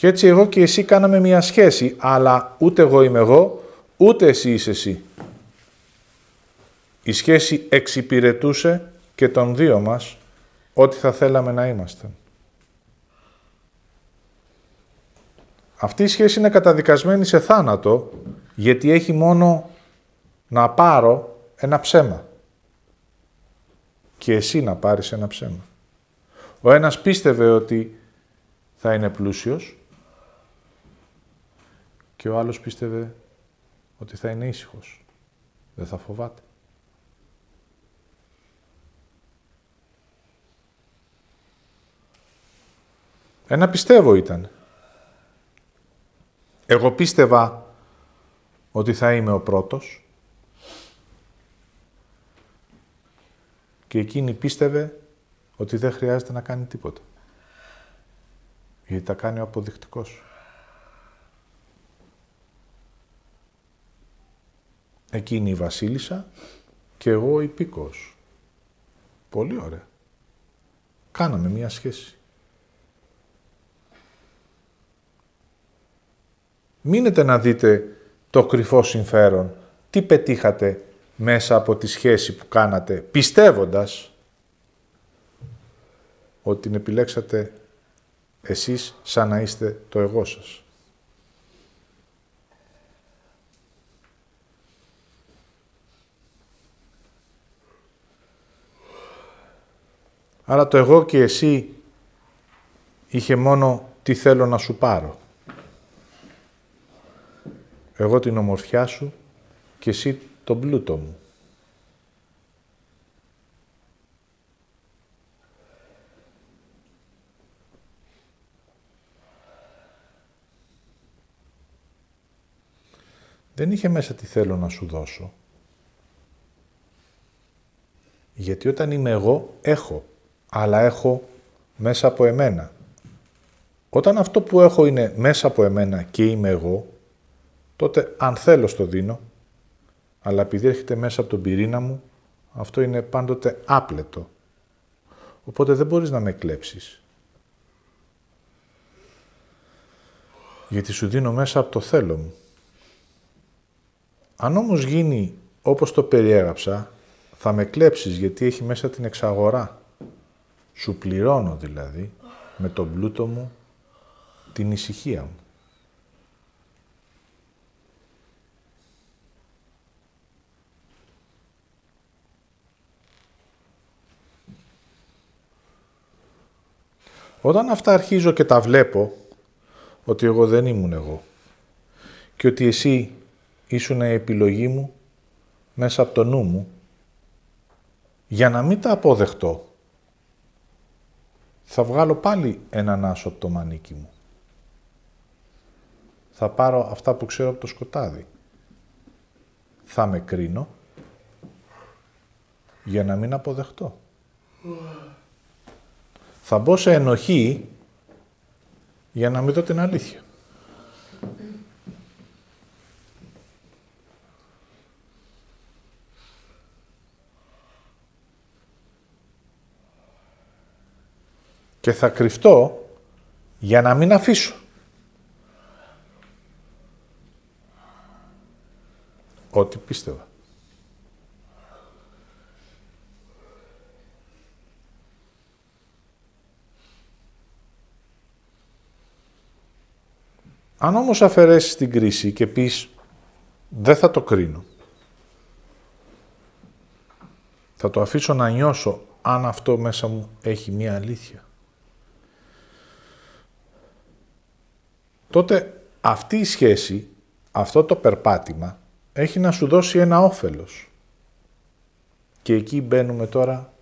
Και έτσι εγώ και εσύ κάναμε μια σχέση, αλλά ούτε εγώ είμαι εγώ, ούτε εσύ είσαι εσύ. Η σχέση εξυπηρετούσε και των δύο μας ό,τι θα θέλαμε να είμαστε. Αυτή η σχέση είναι καταδικασμένη σε θάνατο, γιατί έχει μόνο να πάρω ένα ψέμα. Και εσύ να πάρεις ένα ψέμα. Ο ένας πίστευε ότι θα είναι πλούσιος και ο άλλος πίστευε ότι θα είναι ήσυχος. Δεν θα φοβάται. Ένα πιστεύω ήταν. Εγώ πίστευα ότι θα είμαι ο πρώτος και εκείνη πίστευε ότι δεν χρειάζεται να κάνει τίποτα. Γιατί τα κάνει ο αποδεικτικός. Εκείνη η βασίλισσα και εγώ η πίκος. Πολύ ωραία. Κάναμε μία σχέση. Μείνετε να δείτε το κρυφό συμφέρον. Τι πετύχατε μέσα από τη σχέση που κάνατε, πιστεύοντας ότι την επιλέξατε εσείς σαν να είστε το εγώ σας. Άρα το εγώ και εσύ είχε μόνο τι θέλω να σου πάρω. Εγώ την ομορφιά σου και εσύ τον πλούτο μου. Δεν είχε μέσα τι θέλω να σου δώσω. Γιατί όταν είμαι εγώ, έχω. Αλλά έχω μέσα από εμένα. Όταν αυτό που έχω είναι μέσα από εμένα και είμαι εγώ, τότε αν θέλω στο δίνω, αλλά επειδή έρχεται μέσα από τον πυρήνα μου, αυτό είναι πάντοτε άπλετο. Οπότε δεν μπορείς να με κλέψεις. Γιατί σου δίνω μέσα από το θέλω μου. Αν όμως γίνει όπως το περιέγραψα, θα με κλέψεις γιατί έχει μέσα την εξαγορά. Σου πληρώνω δηλαδή με τον πλούτο μου την ησυχία μου. Όταν αυτά αρχίζω και τα βλέπω, ότι εγώ δεν ήμουν εγώ και ότι εσύ ήσουν η επιλογή μου μέσα από το νου μου, για να μην τα αποδεχτώ, θα βγάλω πάλι έναν άσο από το μανίκι μου. Θα πάρω αυτά που ξέρω από το σκοτάδι. Θα με κρίνω για να μην αποδεχτώ θα μπω σε ενοχή για να μην δω την αλήθεια. Και θα κρυφτώ για να μην αφήσω. Ό,τι πίστευα. Αν όμως αφαιρέσεις την κρίση και πεις δεν θα το κρίνω, θα το αφήσω να νιώσω αν αυτό μέσα μου έχει μία αλήθεια. Τότε αυτή η σχέση, αυτό το περπάτημα, έχει να σου δώσει ένα όφελος. Και εκεί μπαίνουμε τώρα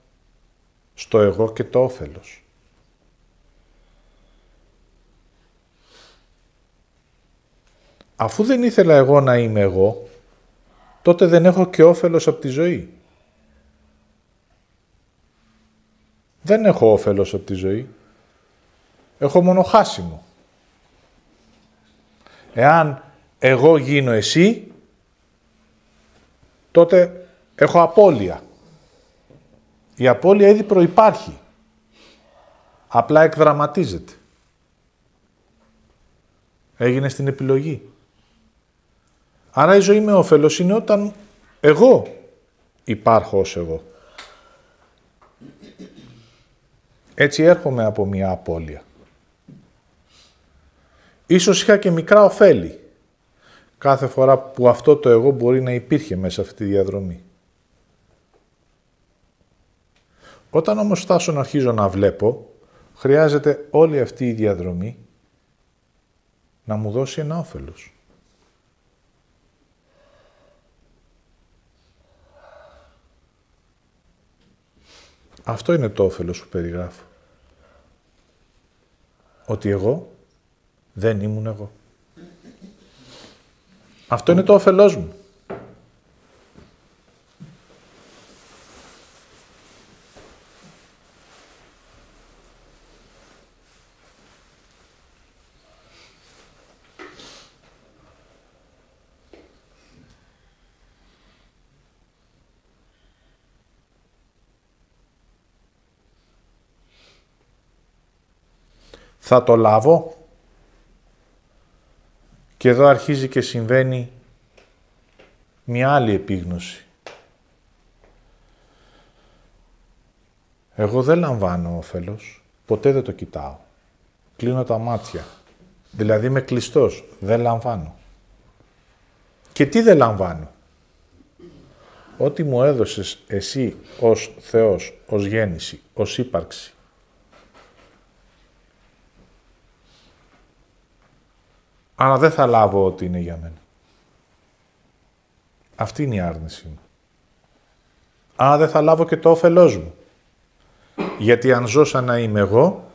στο εγώ και το όφελος. αφού δεν ήθελα εγώ να είμαι εγώ, τότε δεν έχω και όφελος από τη ζωή. Δεν έχω όφελος από τη ζωή. Έχω μόνο χάσιμο. Εάν εγώ γίνω εσύ, τότε έχω απώλεια. Η απώλεια ήδη προϋπάρχει. Απλά εκδραματίζεται. Έγινε στην επιλογή. Άρα η ζωή με όφελος είναι όταν εγώ υπάρχω ως εγώ. Έτσι έρχομαι από μια απώλεια. Ίσως είχα και μικρά ωφέλη κάθε φορά που αυτό το εγώ μπορεί να υπήρχε μέσα σε αυτή τη διαδρομή. Όταν όμως φτάσω να αρχίζω να βλέπω, χρειάζεται όλη αυτή η διαδρομή να μου δώσει ένα όφελος. Αυτό είναι το όφελος που περιγράφω. Ότι εγώ δεν ήμουν εγώ. Αυτό είναι το όφελός μου. Θα το λάβω. Και εδώ αρχίζει και συμβαίνει μια άλλη επίγνωση. Εγώ δεν λαμβάνω όφελος, ποτέ δεν το κοιτάω. Κλείνω τα μάτια. Δηλαδή είμαι κλειστός, δεν λαμβάνω. Και τι δεν λαμβάνω; Ό,τι μου έδωσες εσύ ως Θεός, ως γέννηση, ως ύπαρξη. Άρα δεν θα λάβω ό,τι είναι για μένα. Αυτή είναι η άρνηση μου. Άρα δεν θα λάβω και το όφελός μου. Γιατί αν ζω σαν να είμαι εγώ,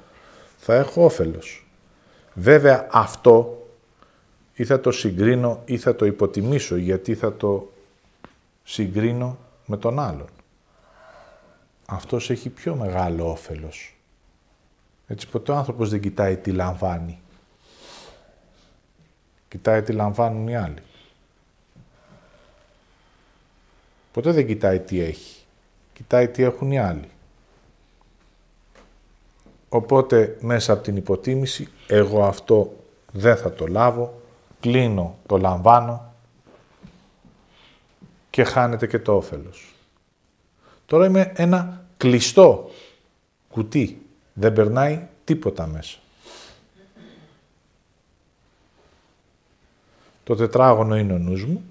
θα έχω όφελος. Βέβαια αυτό ή θα το συγκρίνω ή θα το υποτιμήσω, γιατί θα το συγκρίνω με τον άλλον. Αυτός έχει πιο μεγάλο όφελος. Έτσι ποτέ ο άνθρωπος δεν κοιτάει τι λαμβάνει. Κοιτάει τι λαμβάνουν οι άλλοι. Ποτέ δεν κοιτάει τι έχει. Κοιτάει τι έχουν οι άλλοι. Οπότε μέσα από την υποτίμηση, εγώ αυτό δεν θα το λάβω, κλείνω, το λαμβάνω και χάνεται και το όφελος. Τώρα είμαι ένα κλειστό κουτί. Δεν περνάει τίποτα μέσα. Το τετράγωνο είναι ο νους μου.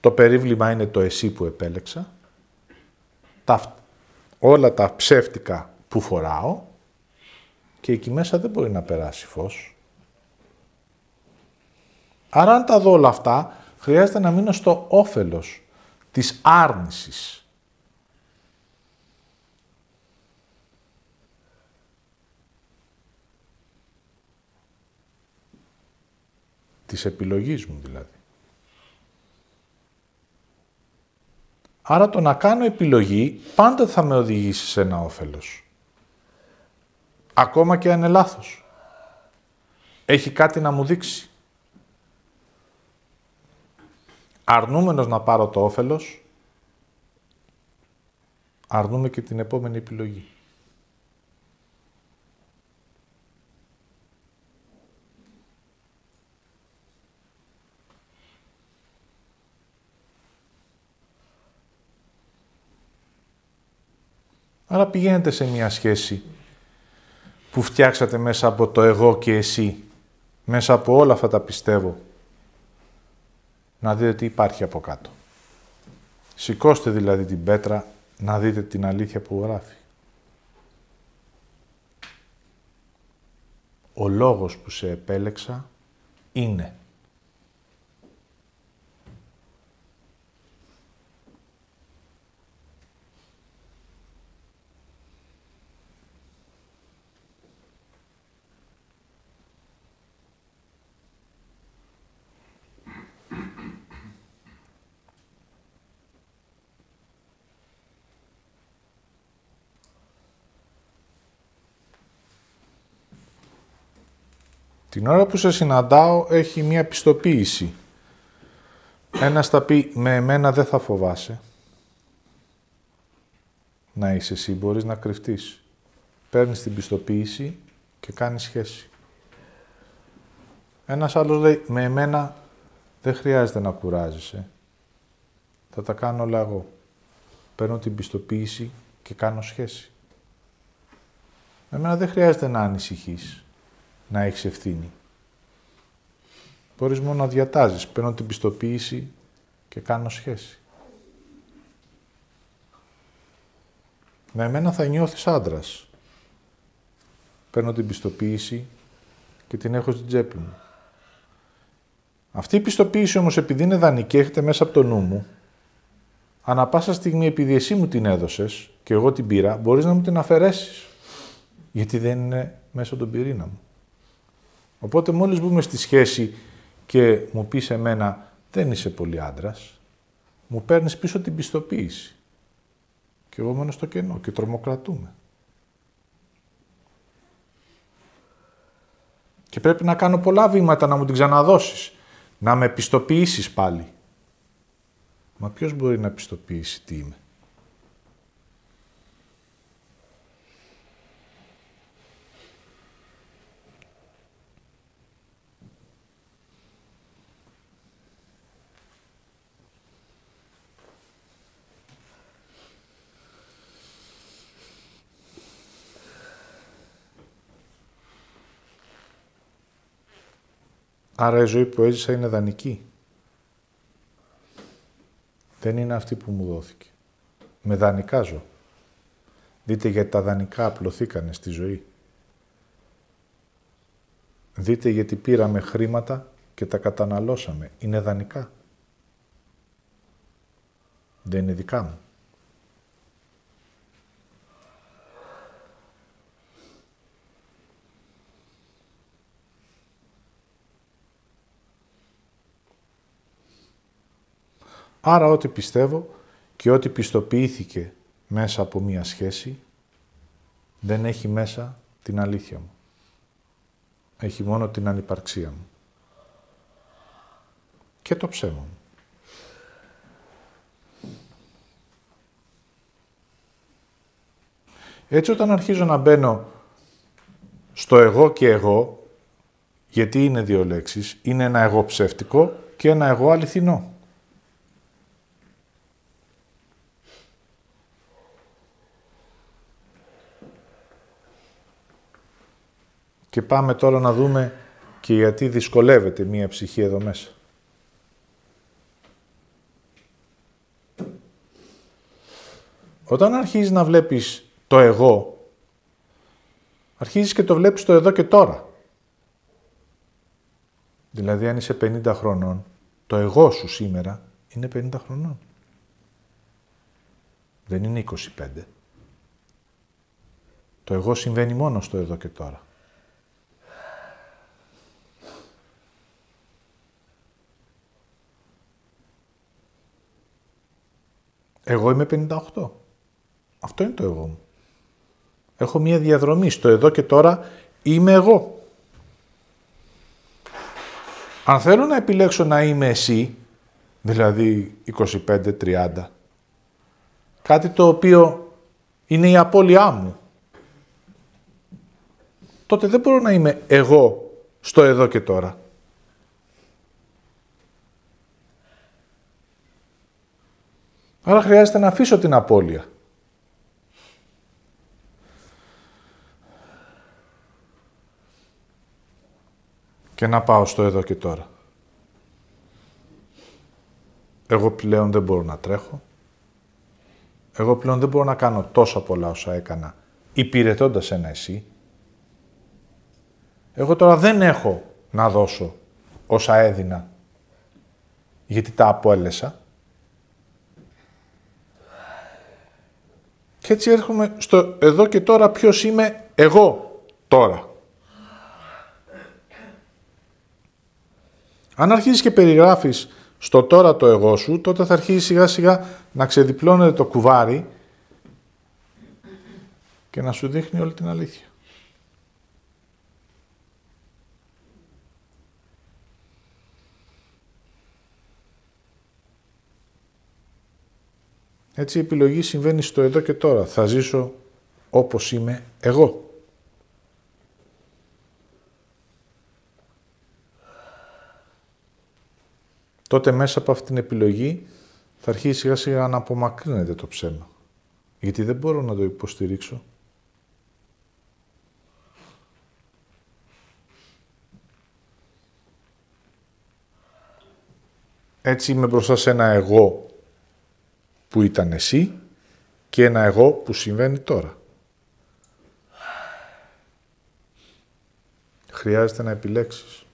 Το περίβλημα είναι το εσύ που επέλεξα. Τα, όλα τα ψεύτικα που φοράω και εκεί μέσα δεν μπορεί να περάσει φως. Άρα αν τα δω όλα αυτά, χρειάζεται να μείνω στο όφελος της άρνησης. Της επιλογής μου δηλαδή. Άρα το να κάνω επιλογή πάντα θα με οδηγήσει σε ένα όφελος. Ακόμα και αν είναι λάθος. Έχει κάτι να μου δείξει. Αρνούμενος να πάρω το όφελος, αρνούμε και την επόμενη επιλογή. Άρα πηγαίνετε σε μια σχέση που φτιάξατε μέσα από το εγώ και εσύ, μέσα από όλα αυτά τα πιστεύω, να δείτε τι υπάρχει από κάτω. Σηκώστε δηλαδή την πέτρα να δείτε την αλήθεια που γράφει. Ο λόγος που σε επέλεξα είναι Την ώρα που σε συναντάω έχει μία πιστοποίηση. Ένας θα πει με εμένα δεν θα φοβάσαι. Να είσαι εσύ, μπορείς να κρυφτείς. Παίρνεις την πιστοποίηση και κάνεις σχέση. Ένας άλλος λέει με εμένα δεν χρειάζεται να κουράζεσαι. Θα τα κάνω όλα εγώ. Παίρνω την πιστοποίηση και κάνω σχέση. Με εμένα δεν χρειάζεται να ανησυχείς να έχεις ευθύνη. Μπορείς μόνο να διατάζεις. Παίρνω την πιστοποίηση και κάνω σχέση. Με εμένα θα νιώθεις άντρας. Παίρνω την πιστοποίηση και την έχω στην τσέπη μου. Αυτή η πιστοποίηση όμως επειδή είναι δανεική, έρχεται μέσα από το νου μου, ανά πάσα στιγμή επειδή εσύ μου την έδωσες και εγώ την πήρα, μπορείς να μου την αφαιρέσεις. Γιατί δεν είναι μέσα από τον πυρήνα μου. Οπότε μόλις μπούμε στη σχέση και μου πεις εμένα δεν είσαι πολύ άντρας, μου παίρνεις πίσω την πιστοποίηση. Και εγώ μένω στο κενό και τρομοκρατούμε. Και πρέπει να κάνω πολλά βήματα να μου την ξαναδώσεις. Να με πιστοποιήσεις πάλι. Μα ποιος μπορεί να πιστοποιήσει τι είμαι; Άρα η ζωή που έζησα είναι δανεική. Δεν είναι αυτή που μου δόθηκε. Με δανεικά ζω. Δείτε γιατί τα δανεικά απλωθήκανε στη ζωή. Δείτε γιατί πήραμε χρήματα και τα καταναλώσαμε. Είναι δανεικά. Δεν είναι δικά μου. Άρα ό,τι πιστεύω και ό,τι πιστοποιήθηκε μέσα από μία σχέση δεν έχει μέσα την αλήθεια μου. Έχει μόνο την ανυπαρξία μου. Και το ψέμα μου. Έτσι όταν αρχίζω να μπαίνω στο εγώ και εγώ, γιατί είναι δύο λέξεις, είναι ένα εγώ ψεύτικο και ένα εγώ αληθινό. Και πάμε τώρα να δούμε και γιατί δυσκολεύεται μία ψυχή εδώ μέσα. Όταν αρχίζεις να βλέπεις το εγώ, αρχίζεις και το βλέπεις το εδώ και τώρα. Δηλαδή αν είσαι 50 χρονών, το εγώ σου σήμερα είναι 50 χρονών. Δεν είναι 25. Το εγώ συμβαίνει μόνο στο εδώ και τώρα. Εγώ είμαι 58. Αυτό είναι το εγώ μου. Έχω μία διαδρομή στο εδώ και τώρα είμαι εγώ. Αν θέλω να επιλέξω να είμαι εσύ, δηλαδή 25-30, κάτι το οποίο είναι η απώλειά μου, τότε δεν μπορώ να είμαι εγώ στο εδώ και τώρα. Άρα χρειάζεται να αφήσω την απώλεια. Και να πάω στο εδώ και τώρα. Εγώ πλέον δεν μπορώ να τρέχω. Εγώ πλέον δεν μπορώ να κάνω τόσα πολλά όσα έκανα υπηρετώντας ένα εσύ. Εγώ τώρα δεν έχω να δώσω όσα έδινα γιατί τα αποέλεσα. Και έτσι έρχομαι στο εδώ και τώρα ποιος είμαι εγώ τώρα. Αν αρχίσεις και περιγράφεις στο τώρα το εγώ σου, τότε θα αρχίσει σιγά σιγά να ξεδιπλώνεται το κουβάρι και να σου δείχνει όλη την αλήθεια. Έτσι η επιλογή συμβαίνει στο εδώ και τώρα. Θα ζήσω όπως είμαι εγώ. Τότε μέσα από αυτήν την επιλογή θα αρχίσει σιγά σιγά να απομακρύνεται το ψέμα. Γιατί δεν μπορώ να το υποστηρίξω. Έτσι είμαι μπροστά σε ένα εγώ που ήταν εσύ και ένα εγώ που συμβαίνει τώρα. Χρειάζεται να επιλέξεις.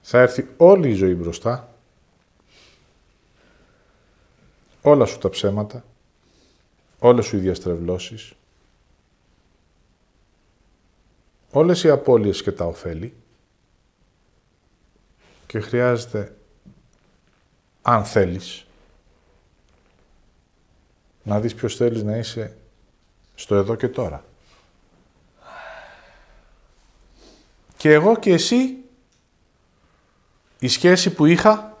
Θα έρθει όλη η ζωή μπροστά, όλα σου τα ψέματα, όλες σου οι διαστρεβλώσεις, όλες οι απώλειες και τα ωφέλη και χρειάζεται, αν θέλεις, να δεις ποιος θέλεις να είσαι στο εδώ και τώρα. Και εγώ και εσύ, η σχέση που είχα,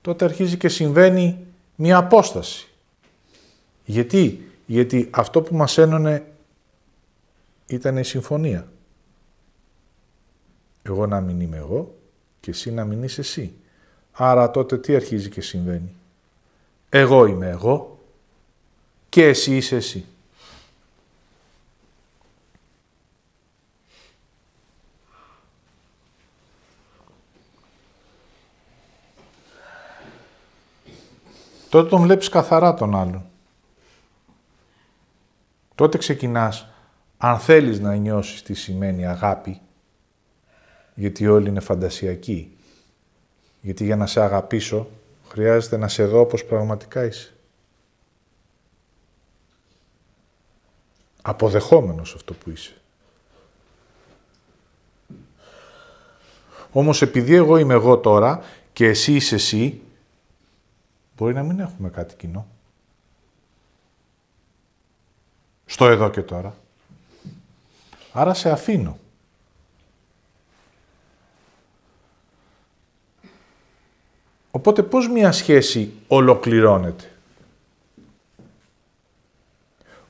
τότε αρχίζει και συμβαίνει μία απόσταση. Γιατί, γιατί αυτό που μας ένωνε ήταν η συμφωνία. Εγώ να μην είμαι εγώ και εσύ να μην είσαι εσύ. Άρα τότε τι αρχίζει και συμβαίνει. Εγώ είμαι εγώ και εσύ είσαι εσύ. τότε τον βλέπεις καθαρά τον άλλον. Τότε ξεκινάς, αν θέλεις να νιώσεις τι σημαίνει αγάπη, γιατί όλοι είναι φαντασιακοί, γιατί για να σε αγαπήσω χρειάζεται να σε δω όπως πραγματικά είσαι. Αποδεχόμενος αυτό που είσαι. Όμως επειδή εγώ είμαι εγώ τώρα και εσύ είσαι εσύ, Μπορεί να μην έχουμε κάτι κοινό. Στο εδώ και τώρα. Άρα σε αφήνω. Οπότε πώς μια σχέση ολοκληρώνεται;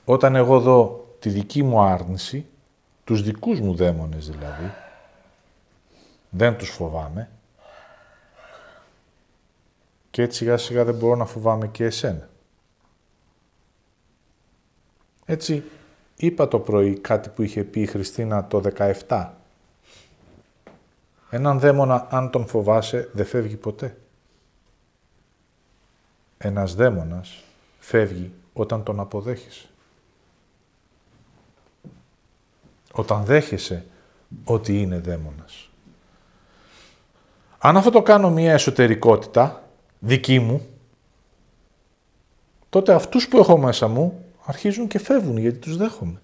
Όταν εγώ δω τη δική μου άρνηση, τους δικούς μου δαίμονες δηλαδή, δεν τους φοβάμαι, και έτσι σιγά σιγά δεν μπορώ να φοβάμαι και εσένα. Έτσι, είπα το πρωί κάτι που είχε πει η Χριστίνα το 17. Έναν δαίμονα, αν τον φοβάσαι, δεν φεύγει ποτέ. Ένας δαίμονας φεύγει όταν τον αποδέχεσαι. Όταν δέχεσαι ότι είναι δαίμονας. Αν αυτό το κάνω μία εσωτερικότητα, δική μου, τότε αυτούς που έχω μέσα μου αρχίζουν και φεύγουν γιατί τους δέχομαι.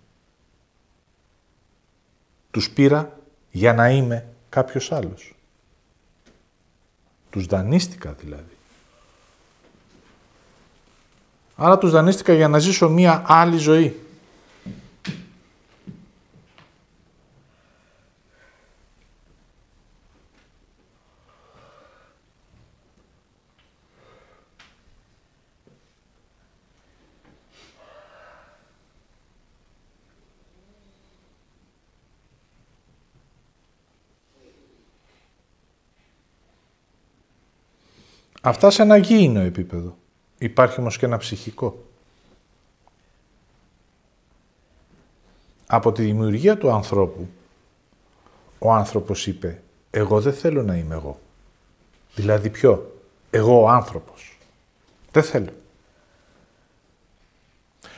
Τους πήρα για να είμαι κάποιος άλλος. Τους δανείστηκα δηλαδή. Άρα τους δανείστηκα για να ζήσω μία άλλη ζωή. Αυτά σε ένα γήινο επίπεδο. Υπάρχει όμως και ένα ψυχικό. Από τη δημιουργία του ανθρώπου, ο άνθρωπος είπε «Εγώ δεν θέλω να είμαι εγώ». Δηλαδή ποιο, εγώ ο άνθρωπος. Δεν θέλω.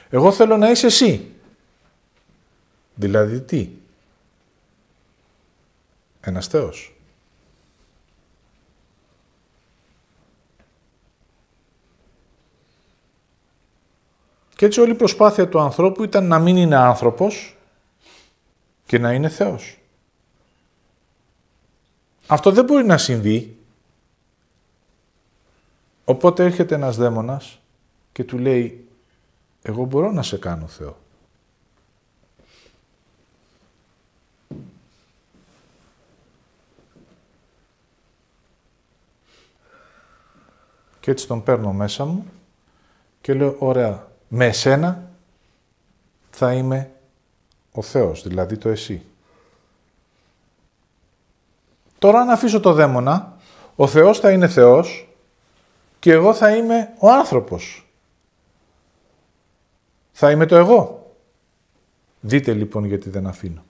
Εγώ θέλω να είσαι εσύ. Δηλαδή τι; Ένας Θεός. Και έτσι όλη η προσπάθεια του ανθρώπου ήταν να μην είναι άνθρωπος και να είναι Θεός. Αυτό δεν μπορεί να συμβεί. Οπότε έρχεται ένας δαίμονας και του λέει «Εγώ μπορώ να σε κάνω Θεό». Και έτσι τον παίρνω μέσα μου και λέω «Ωραία, με εσένα θα είμαι ο Θεός, δηλαδή το εσύ. Τώρα αν αφήσω το δαίμονα, ο Θεός θα είναι Θεός και εγώ θα είμαι ο άνθρωπος. Θα είμαι το εγώ. Δείτε λοιπόν γιατί δεν αφήνω.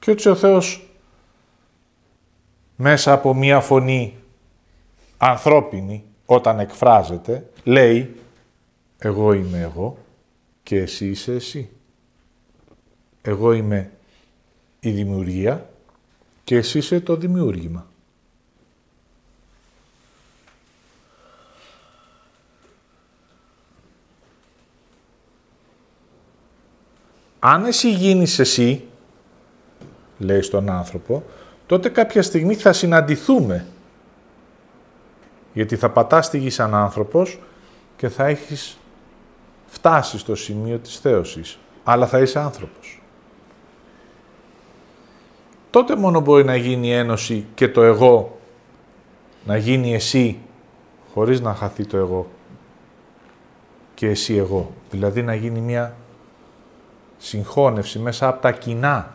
Και έτσι ο Θεός μέσα από μία φωνή ανθρώπινη, όταν εκφράζεται, λέει «Εγώ είμαι εγώ και εσύ είσαι εσύ». Εγώ είμαι η δημιουργία και εσύ είσαι το δημιούργημα. Αν εσύ γίνεις εσύ, λέει στον άνθρωπο, τότε κάποια στιγμή θα συναντηθούμε. Γιατί θα πατάς τη γη σαν άνθρωπος και θα έχεις φτάσει στο σημείο της θέωσης, αλλά θα είσαι άνθρωπος. Τότε μόνο μπορεί να γίνει ένωση και το εγώ να γίνει εσύ χωρίς να χαθεί το εγώ και εσύ εγώ. Δηλαδή να γίνει μια συγχώνευση μέσα από τα κοινά.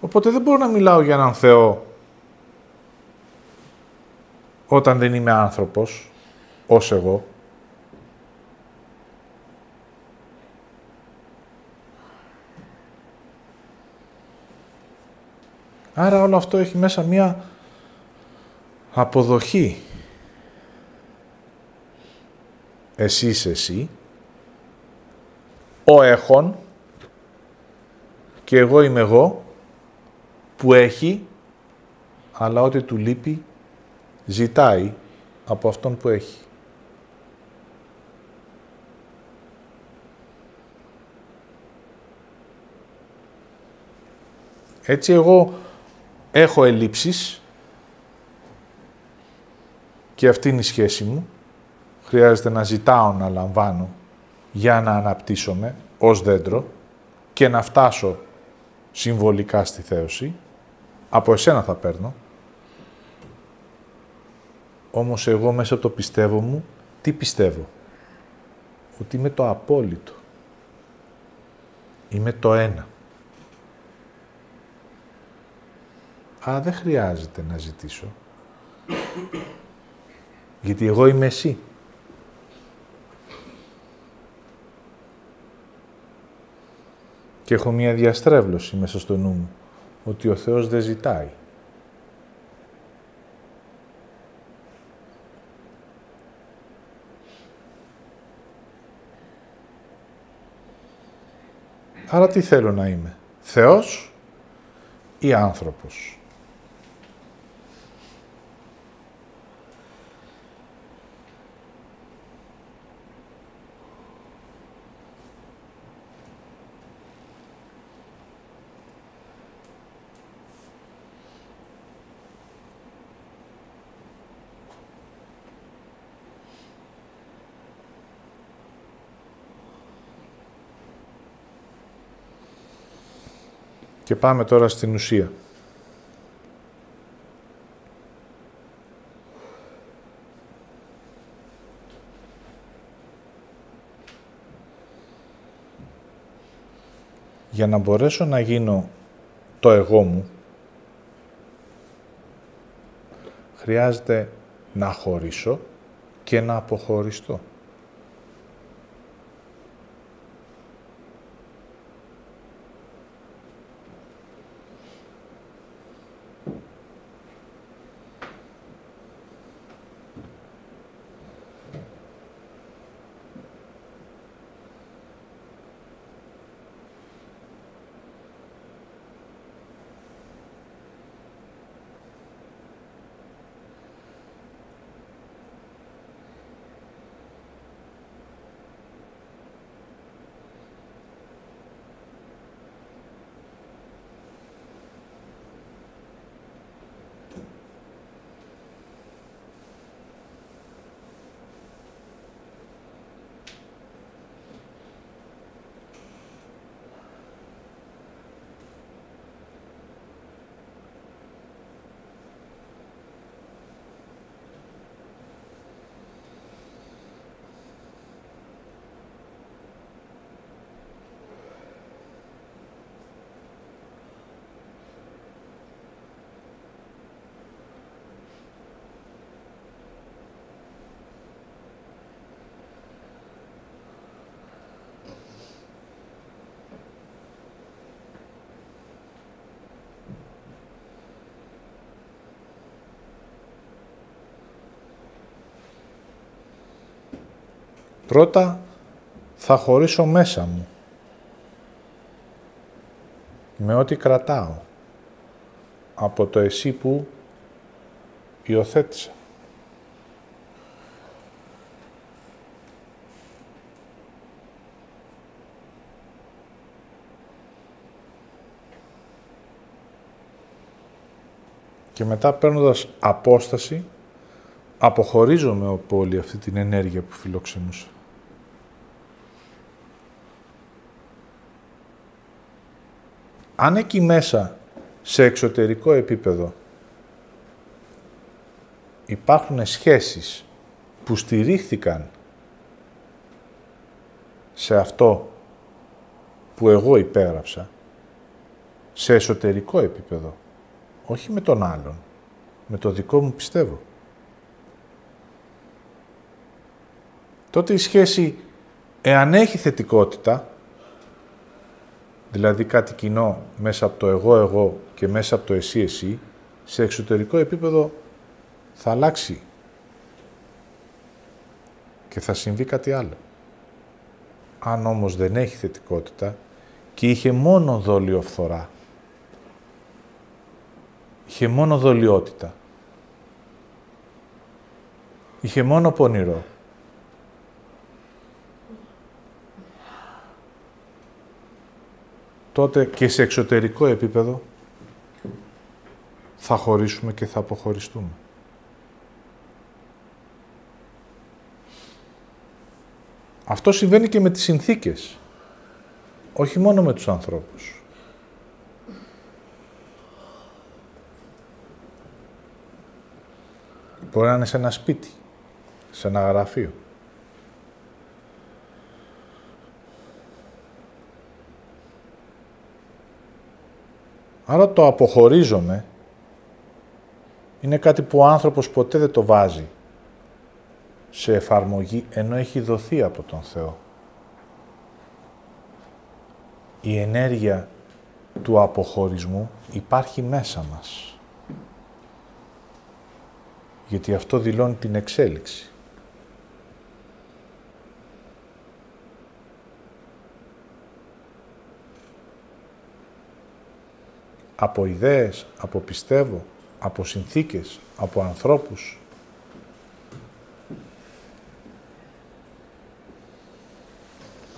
Οπότε δεν μπορώ να μιλάω για έναν Θεό όταν δεν είμαι άνθρωπος, ως εγώ. Άρα όλο αυτό έχει μέσα μία αποδοχή. Εσύ είσαι εσύ, ο έχων και εγώ είμαι εγώ που έχει, αλλά ό,τι του λείπει ζητάει από αυτόν που έχει. Έτσι εγώ έχω ελλείψεις και αυτή είναι η σχέση μου. Χρειάζεται να ζητάω να λαμβάνω για να αναπτύσσομαι ως δέντρο και να φτάσω συμβολικά στη θέωση. Από εσένα θα παίρνω. Όμως εγώ μέσα από το πιστεύω μου, τι πιστεύω; Ότι είμαι το απόλυτο. Είμαι το ένα. Α, δεν χρειάζεται να ζητήσω. Γιατί εγώ είμαι εσύ. Και έχω μία διαστρέβλωση μέσα στο νου μου, ότι ο Θεός δεν ζητάει. Άρα τι θέλω να είμαι, Θεός ή άνθρωπος; Και πάμε τώρα στην ουσία. Για να μπορέσω να γίνω το εγώ μου, χρειάζεται να χωρίσω και να αποχωριστώ. Πρώτα θα χωρίσω μέσα μου. Με ό,τι κρατάω. Από το εσύ που υιοθέτησα. Και μετά παίρνοντας απόσταση, αποχωρίζομαι από όλη αυτή την ενέργεια που φιλοξενούσα. Αν εκεί μέσα, σε εξωτερικό επίπεδο, υπάρχουν σχέσεις που στηρίχθηκαν σε αυτό που εγώ υπέγραψα, σε εσωτερικό επίπεδο, όχι με τον άλλον, με το δικό μου πιστεύω. Τότε η σχέση, εάν έχει θετικότητα, δηλαδή κάτι κοινό μέσα από το εγώ-εγώ και μέσα από το εσύ-εσύ, σε εξωτερικό επίπεδο θα αλλάξει και θα συμβεί κάτι άλλο. Αν όμως δεν έχει θετικότητα και είχε μόνο δόλιο φθορά, είχε μόνο δολιότητα, είχε μόνο πονηρό, τότε και σε εξωτερικό επίπεδο θα χωρίσουμε και θα αποχωριστούμε. Αυτό συμβαίνει και με τις συνθήκες. Όχι μόνο με τους ανθρώπους. Μπορεί να είναι σε ένα σπίτι, σε ένα γραφείο. Άρα το αποχωρίζομαι είναι κάτι που ο άνθρωπος ποτέ δεν το βάζει σε εφαρμογή ενώ έχει δοθεί από τον Θεό. Η ενέργεια του αποχωρισμού υπάρχει μέσα μας. Γιατί αυτό δηλώνει την εξέλιξη. Από ιδέες, από πιστεύω, από συνθήκες, από ανθρώπους,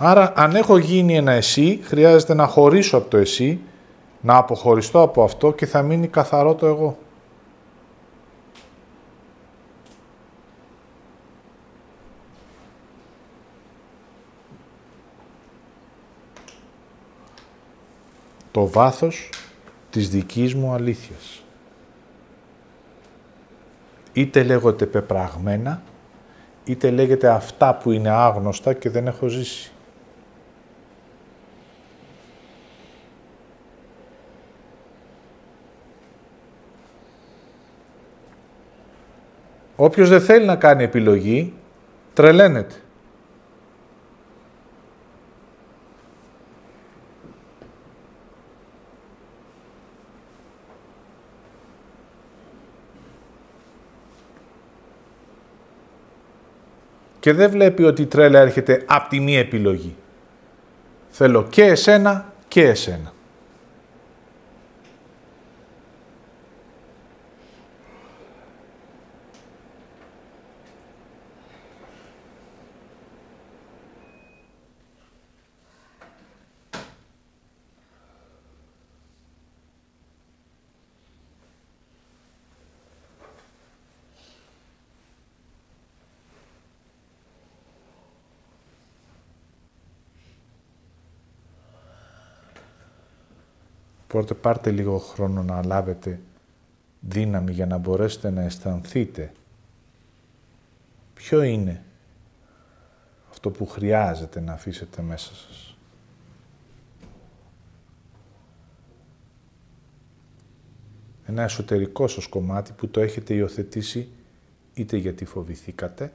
Άρα, αν έχω γίνει ένα εσύ, χρειάζεται να χωρίσω από το εσύ, να αποχωριστώ από αυτό και θα μείνει καθαρό το εγώ. Το βάθος της δικής μου αλήθειας. Είτε λέγονται πεπραγμένα, είτε λέγεται αυτά που είναι άγνωστα και δεν έχω ζήσει. Όποιος δεν θέλει να κάνει επιλογή, τρελαίνεται. Και δεν βλέπει ότι η τρέλα έρχεται από τη μία επιλογή. Θέλω και εσένα και εσένα. Οπότε πάρτε λίγο χρόνο να λάβετε δύναμη για να μπορέσετε να αισθανθείτε ποιο είναι αυτό που χρειάζεται να αφήσετε μέσα σας. Ένα εσωτερικό σας κομμάτι που το έχετε υιοθετήσει είτε γιατί φοβηθήκατε,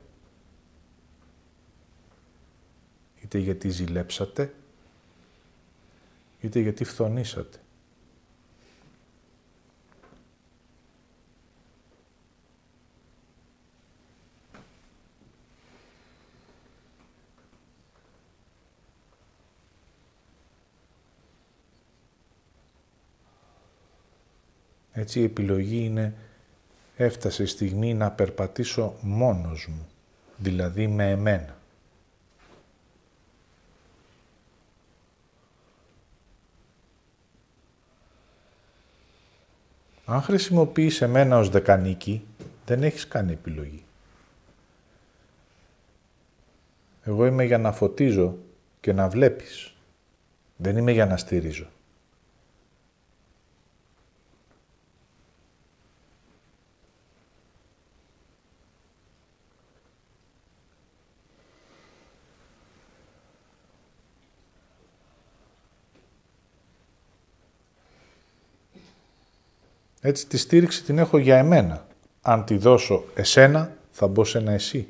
είτε γιατί ζηλέψατε, είτε γιατί φθονήσατε. Έτσι η επιλογή είναι έφτασε η στιγμή να περπατήσω μόνος μου, δηλαδή με εμένα. Αν χρησιμοποιείς εμένα ως δεκανίκη, δεν έχεις κάνει επιλογή. Εγώ είμαι για να φωτίζω και να βλέπεις. Δεν είμαι για να στηρίζω. Έτσι τη στήριξη την έχω για εμένα. Αν τη δώσω εσένα, θα μπω σε ένα εσύ.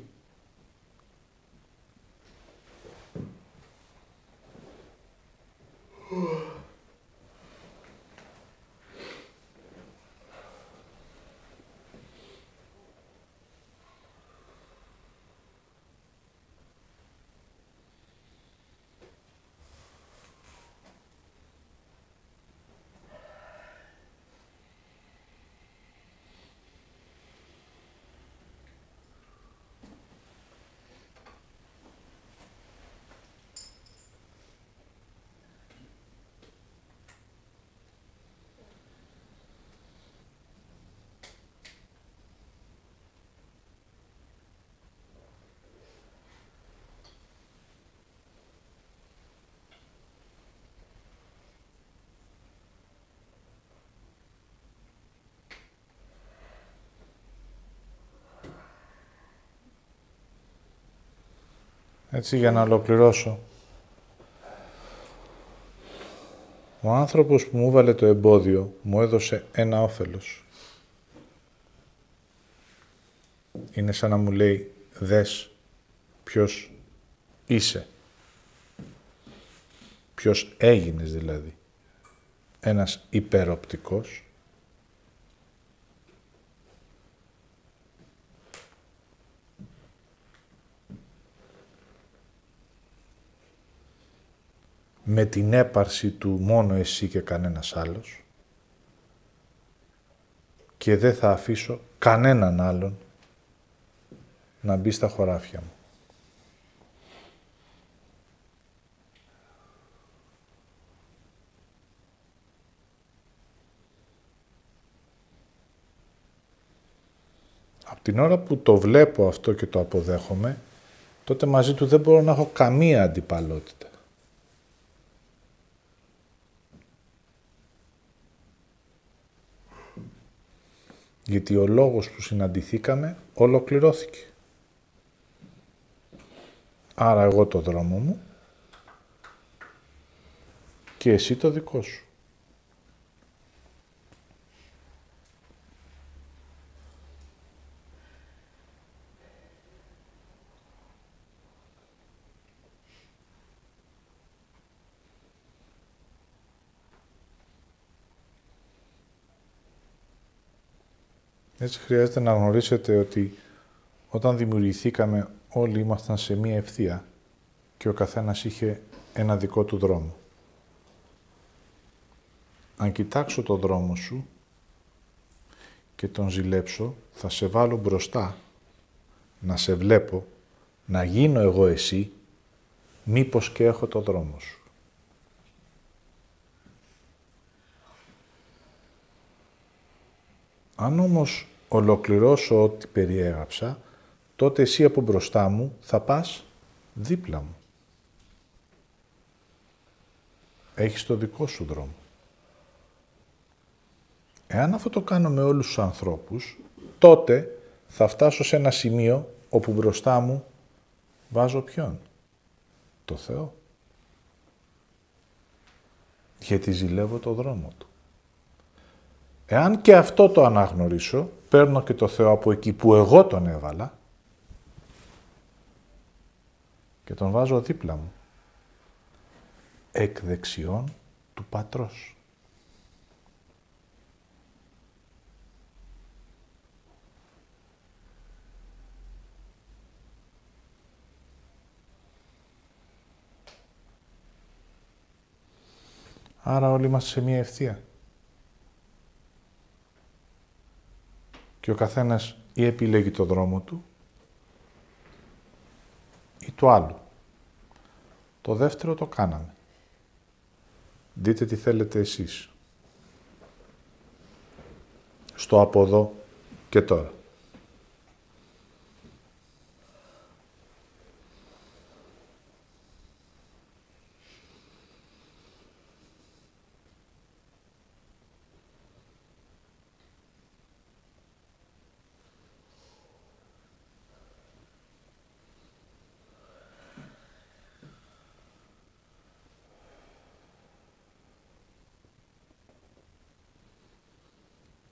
Έτσι για να ολοκληρώσω. Ο άνθρωπος που μου βάλε το εμπόδιο μου έδωσε ένα όφελος. Είναι σαν να μου λέει, δες ποιος είσαι. Ποιος έγινες δηλαδή. Ένας υπεροπτικός με την έπαρση του μόνο εσύ και κανένας άλλος και δεν θα αφήσω κανέναν άλλον να μπει στα χωράφια μου. Από την ώρα που το βλέπω αυτό και το αποδέχομαι, τότε μαζί του δεν μπορώ να έχω καμία αντιπαλότητα. Γιατί ο λόγος που συναντηθήκαμε ολοκληρώθηκε. Άρα εγώ το δρόμο μου και εσύ το δικό σου. Έτσι χρειάζεται να γνωρίσετε ότι όταν δημιουργηθήκαμε όλοι ήμασταν σε μία ευθεία και ο καθένας είχε ένα δικό του δρόμο. Αν κοιτάξω το δρόμο σου και τον ζηλέψω, θα σε βάλω μπροστά, να σε βλέπω, να γίνω εγώ εσύ, μήπως και έχω το δρόμο σου. Αν όμως ολοκληρώσω ό,τι περιέγραψα, τότε εσύ από μπροστά μου θα πας δίπλα μου. Έχεις το δικό σου δρόμο. Εάν αυτό το κάνω με όλους τους ανθρώπους, τότε θα φτάσω σε ένα σημείο όπου μπροστά μου βάζω ποιον; Το Θεό. Γιατί ζηλεύω το δρόμο Του. Εάν και αυτό το αναγνωρίσω, παίρνω και το Θεό από εκεί που εγώ τον έβαλα και τον βάζω δίπλα μου. Εκ δεξιών του Πατρός. Άρα όλοι είμαστε σε μία ευθεία. Και ο καθένας ή επιλέγει το δρόμο του ή το άλλο. Το δεύτερο το κάναμε. Δείτε τι θέλετε εσείς. Στο από εδώ και τώρα.